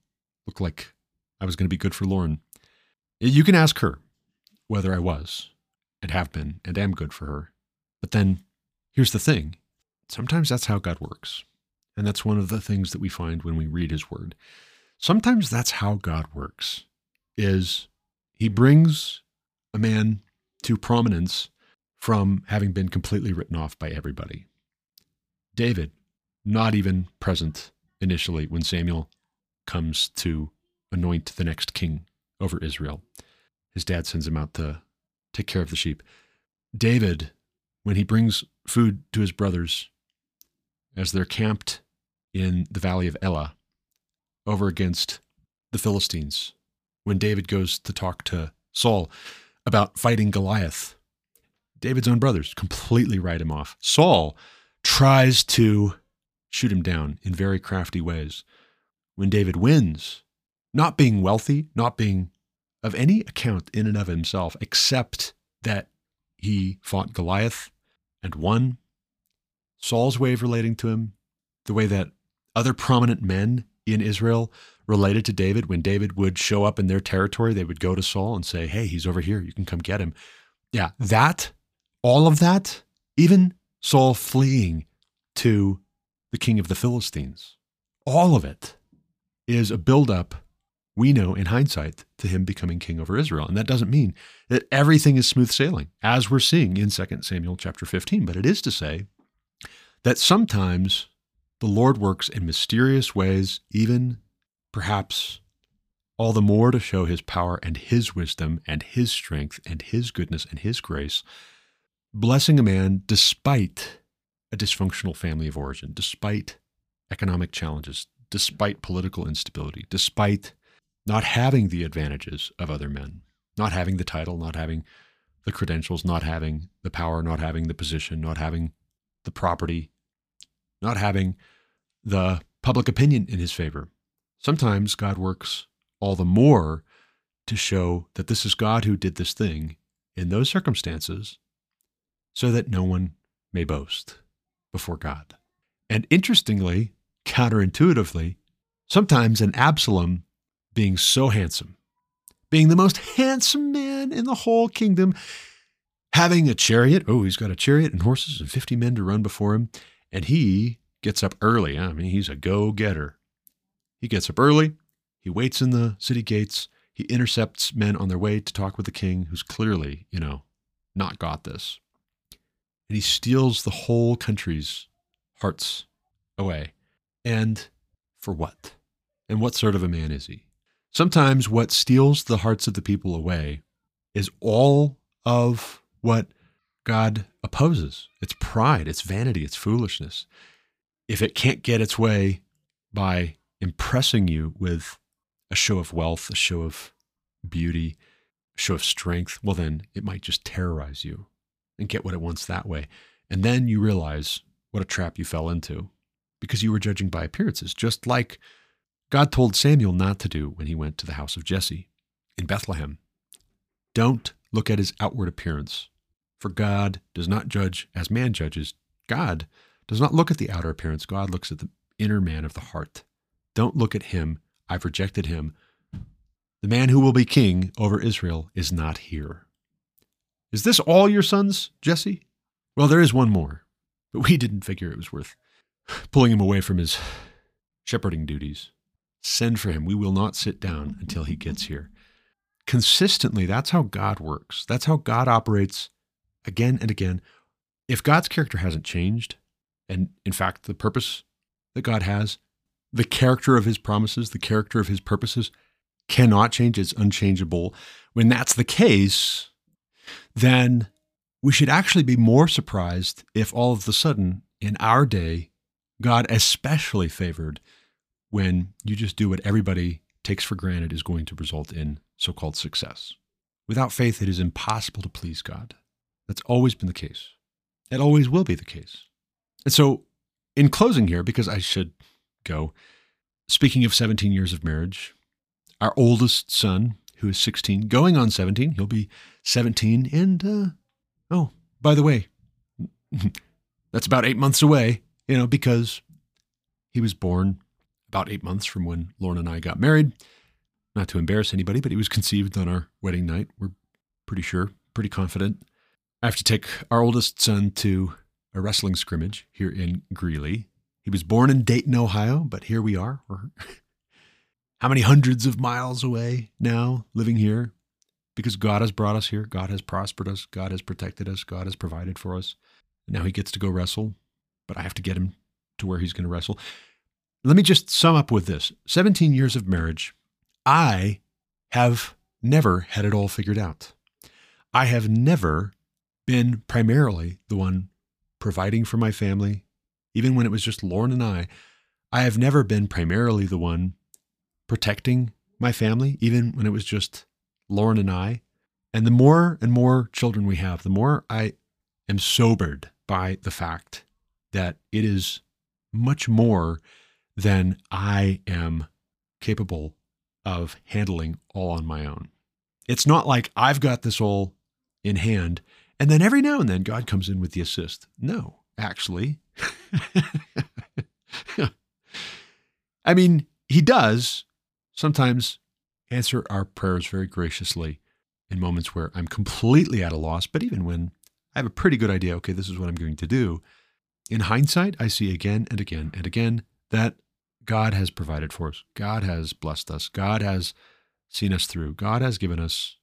A: look like I was going to be good for Lauren. You can ask her whether I was and have been and am good for her. But then here's the thing sometimes that's how God works. And that's one of the things that we find when we read his word. Sometimes that's how God works is he brings a man to prominence from having been completely written off by everybody. David, not even present initially when Samuel comes to anoint the next king over Israel. His dad sends him out to take care of the sheep. David, when he brings food to his brothers as they're camped in the valley of Elah over against the Philistines, when David goes to talk to Saul about fighting Goliath, David's own brothers completely write him off. Saul tries to shoot him down in very crafty ways. When David wins, not being wealthy, not being of any account in and of himself, except that he fought Goliath and won. Saul's way of relating to him, the way that other prominent men in Israel related to David, when David would show up in their territory, they would go to Saul and say, Hey, he's over here. You can come get him. Yeah, that, all of that, even Saul fleeing to the king of the Philistines, all of it is a buildup we know in hindsight to him becoming king over Israel. And that doesn't mean that everything is smooth sailing, as we're seeing in 2 Samuel chapter 15, but it is to say that sometimes the Lord works in mysterious ways, even perhaps all the more to show his power and his wisdom and his strength and his goodness and his grace, blessing a man despite a dysfunctional family of origin, despite economic challenges, despite political instability, despite not having the advantages of other men, not having the title, not having the credentials, not having the power, not having the position, not having the property, not having the public opinion in his favor. Sometimes God works all the more to show that this is God who did this thing in those circumstances so that no one may boast before God. And interestingly, counterintuitively, sometimes an Absalom being so handsome, being the most handsome man in the whole kingdom, having a chariot. Oh, he's got a chariot and horses and 50 men to run before him. And he gets up early. I mean, he's a go getter. He gets up early. He waits in the city gates. He intercepts men on their way to talk with the king, who's clearly, you know, not got this. And he steals the whole country's hearts away. And for what? And what sort of a man is he? Sometimes what steals the hearts of the people away is all of what God opposes. It's pride, it's vanity, it's foolishness. If it can't get its way by impressing you with a show of wealth, a show of beauty, a show of strength, well, then it might just terrorize you and get what it wants that way. And then you realize what a trap you fell into because you were judging by appearances, just like God told Samuel not to do when he went to the house of Jesse in Bethlehem. Don't look at his outward appearance, for God does not judge as man judges. God does not look at the outer appearance, God looks at the inner man of the heart. Don't look at him. I've rejected him. The man who will be king over Israel is not here. Is this all your sons, Jesse? Well, there is one more, but we didn't figure it was worth pulling him away from his shepherding duties. Send for him. We will not sit down until he gets here. Consistently, that's how God works. That's how God operates again and again. If God's character hasn't changed, and in fact, the purpose that God has, the character of his promises, the character of his purposes cannot change, it's unchangeable. When that's the case, then we should actually be more surprised if all of a sudden in our day, God especially favored when you just do what everybody takes for granted is going to result in so called success. Without faith, it is impossible to please God. That's always been the case. It always will be the case. And so, in closing here, because I should go, speaking of 17 years of marriage, our oldest son, who is 16, going on 17, he'll be 17. And, uh, oh, by the way, that's about eight months away, you know, because he was born about eight months from when Lauren and I got married. Not to embarrass anybody, but he was conceived on our wedding night. We're pretty sure, pretty confident. I have to take our oldest son to a wrestling scrimmage here in Greeley. He was born in Dayton, Ohio, but here we are. We're how many hundreds of miles away now living here because God has brought us here. God has prospered us. God has protected us. God has provided for us. Now he gets to go wrestle, but I have to get him to where he's going to wrestle. Let me just sum up with this 17 years of marriage. I have never had it all figured out. I have never been primarily the one providing for my family, even when it was just Lauren and I. I have never been primarily the one protecting my family, even when it was just Lauren and I. And the more and more children we have, the more I am sobered by the fact that it is much more than I am capable of handling all on my own. It's not like I've got this all in hand and then every now and then God comes in with the assist. No, actually. I mean, He does sometimes answer our prayers very graciously in moments where I'm completely at a loss, but even when I have a pretty good idea, okay, this is what I'm going to do. In hindsight, I see again and again and again that God has provided for us. God has blessed us. God has seen us through. God has given us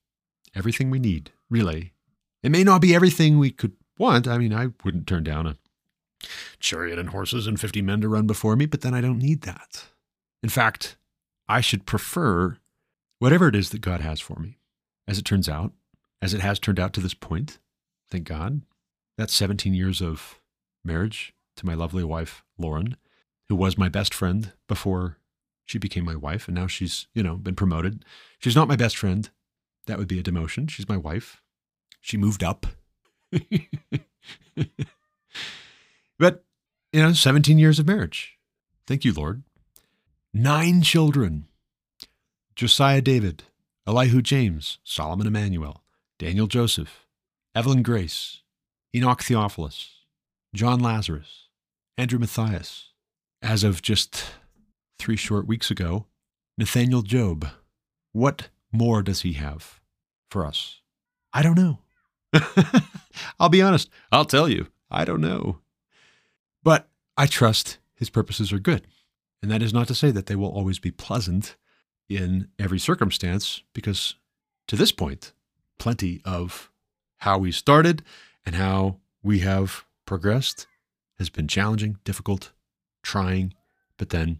A: everything we need, really. It may not be everything we could want. I mean, I wouldn't turn down a chariot and horses and 50 men to run before me, but then I don't need that. In fact, I should prefer whatever it is that God has for me. As it turns out, as it has turned out to this point, thank God, that's 17 years of marriage to my lovely wife, Lauren who was my best friend before she became my wife, and now she's, you know, been promoted. She's not my best friend. That would be a demotion. She's my wife. She moved up. but, you know, 17 years of marriage. Thank you, Lord. Nine children Josiah David, Elihu James, Solomon Emmanuel, Daniel Joseph, Evelyn Grace, Enoch Theophilus, John Lazarus, Andrew Matthias, as of just three short weeks ago, Nathaniel Job. What more does he have for us? I don't know. I'll be honest. I'll tell you. I don't know. But I trust his purposes are good. And that is not to say that they will always be pleasant in every circumstance, because to this point, plenty of how we started and how we have progressed has been challenging, difficult, trying, but then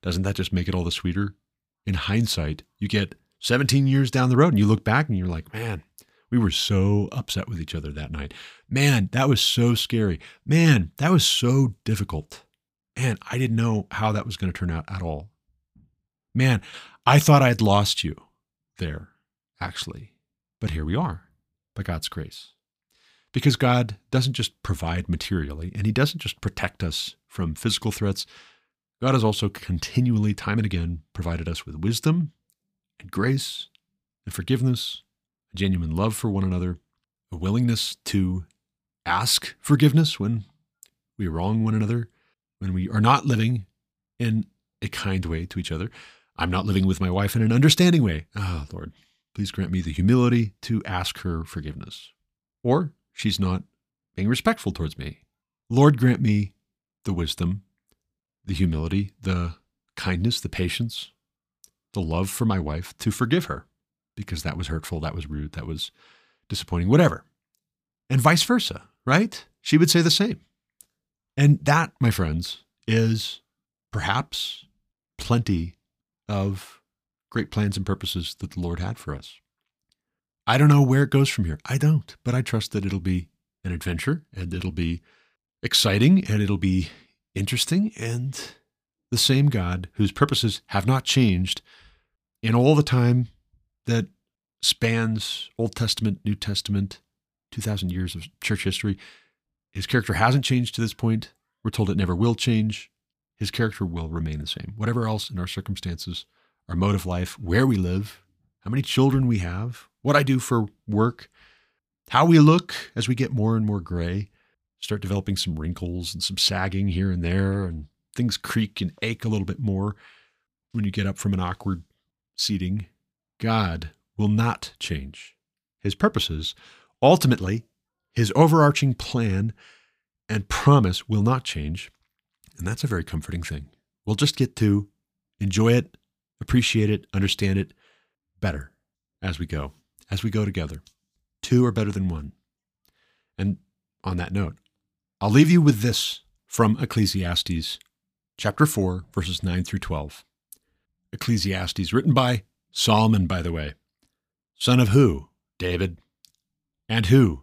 A: doesn't that just make it all the sweeter? In hindsight, you get 17 years down the road and you look back and you're like, man, we were so upset with each other that night. Man, that was so scary. Man, that was so difficult. Man, I didn't know how that was going to turn out at all. Man, I thought I had lost you there, actually. But here we are, by God's grace. Because God doesn't just provide materially, and He doesn't just protect us from physical threats. God has also continually, time and again, provided us with wisdom and grace and forgiveness a genuine love for one another, a willingness to ask forgiveness when we wrong one another, when we are not living in a kind way to each other. I'm not living with my wife in an understanding way. Ah, oh, Lord, please grant me the humility to ask her forgiveness. Or she's not being respectful towards me. Lord, grant me the wisdom, the humility, the kindness, the patience, the love for my wife to forgive her because that was hurtful, that was rude, that was disappointing, whatever. And vice versa, right? She would say the same. And that, my friends, is perhaps plenty of great plans and purposes that the Lord had for us. I don't know where it goes from here. I don't, but I trust that it'll be an adventure and it'll be exciting and it'll be interesting. And the same God whose purposes have not changed in all the time that spans Old Testament, New Testament, 2,000 years of church history. His character hasn't changed to this point. We're told it never will change. His character will remain the same. Whatever else in our circumstances, our mode of life, where we live, how many children we have, what I do for work, how we look as we get more and more gray, start developing some wrinkles and some sagging here and there, and things creak and ache a little bit more when you get up from an awkward seating God will not change. His purposes, ultimately, his overarching plan and promise will not change. And that's a very comforting thing. We'll just get to enjoy it, appreciate it, understand it better as we go, as we go together. Two are better than one. And on that note, I'll leave you with this from Ecclesiastes chapter 4, verses 9 through 12. Ecclesiastes, written by Solomon, by the way. Son of who? David. And who?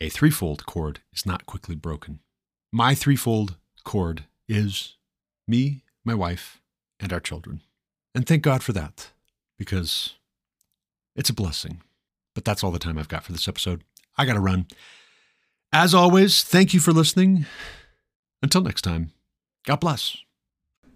A: A threefold cord is not quickly broken. My threefold cord is me, my wife, and our children. And thank God for that, because it's a blessing. But that's all the time I've got for this episode. I got to run. As always, thank you for listening. Until next time, God bless.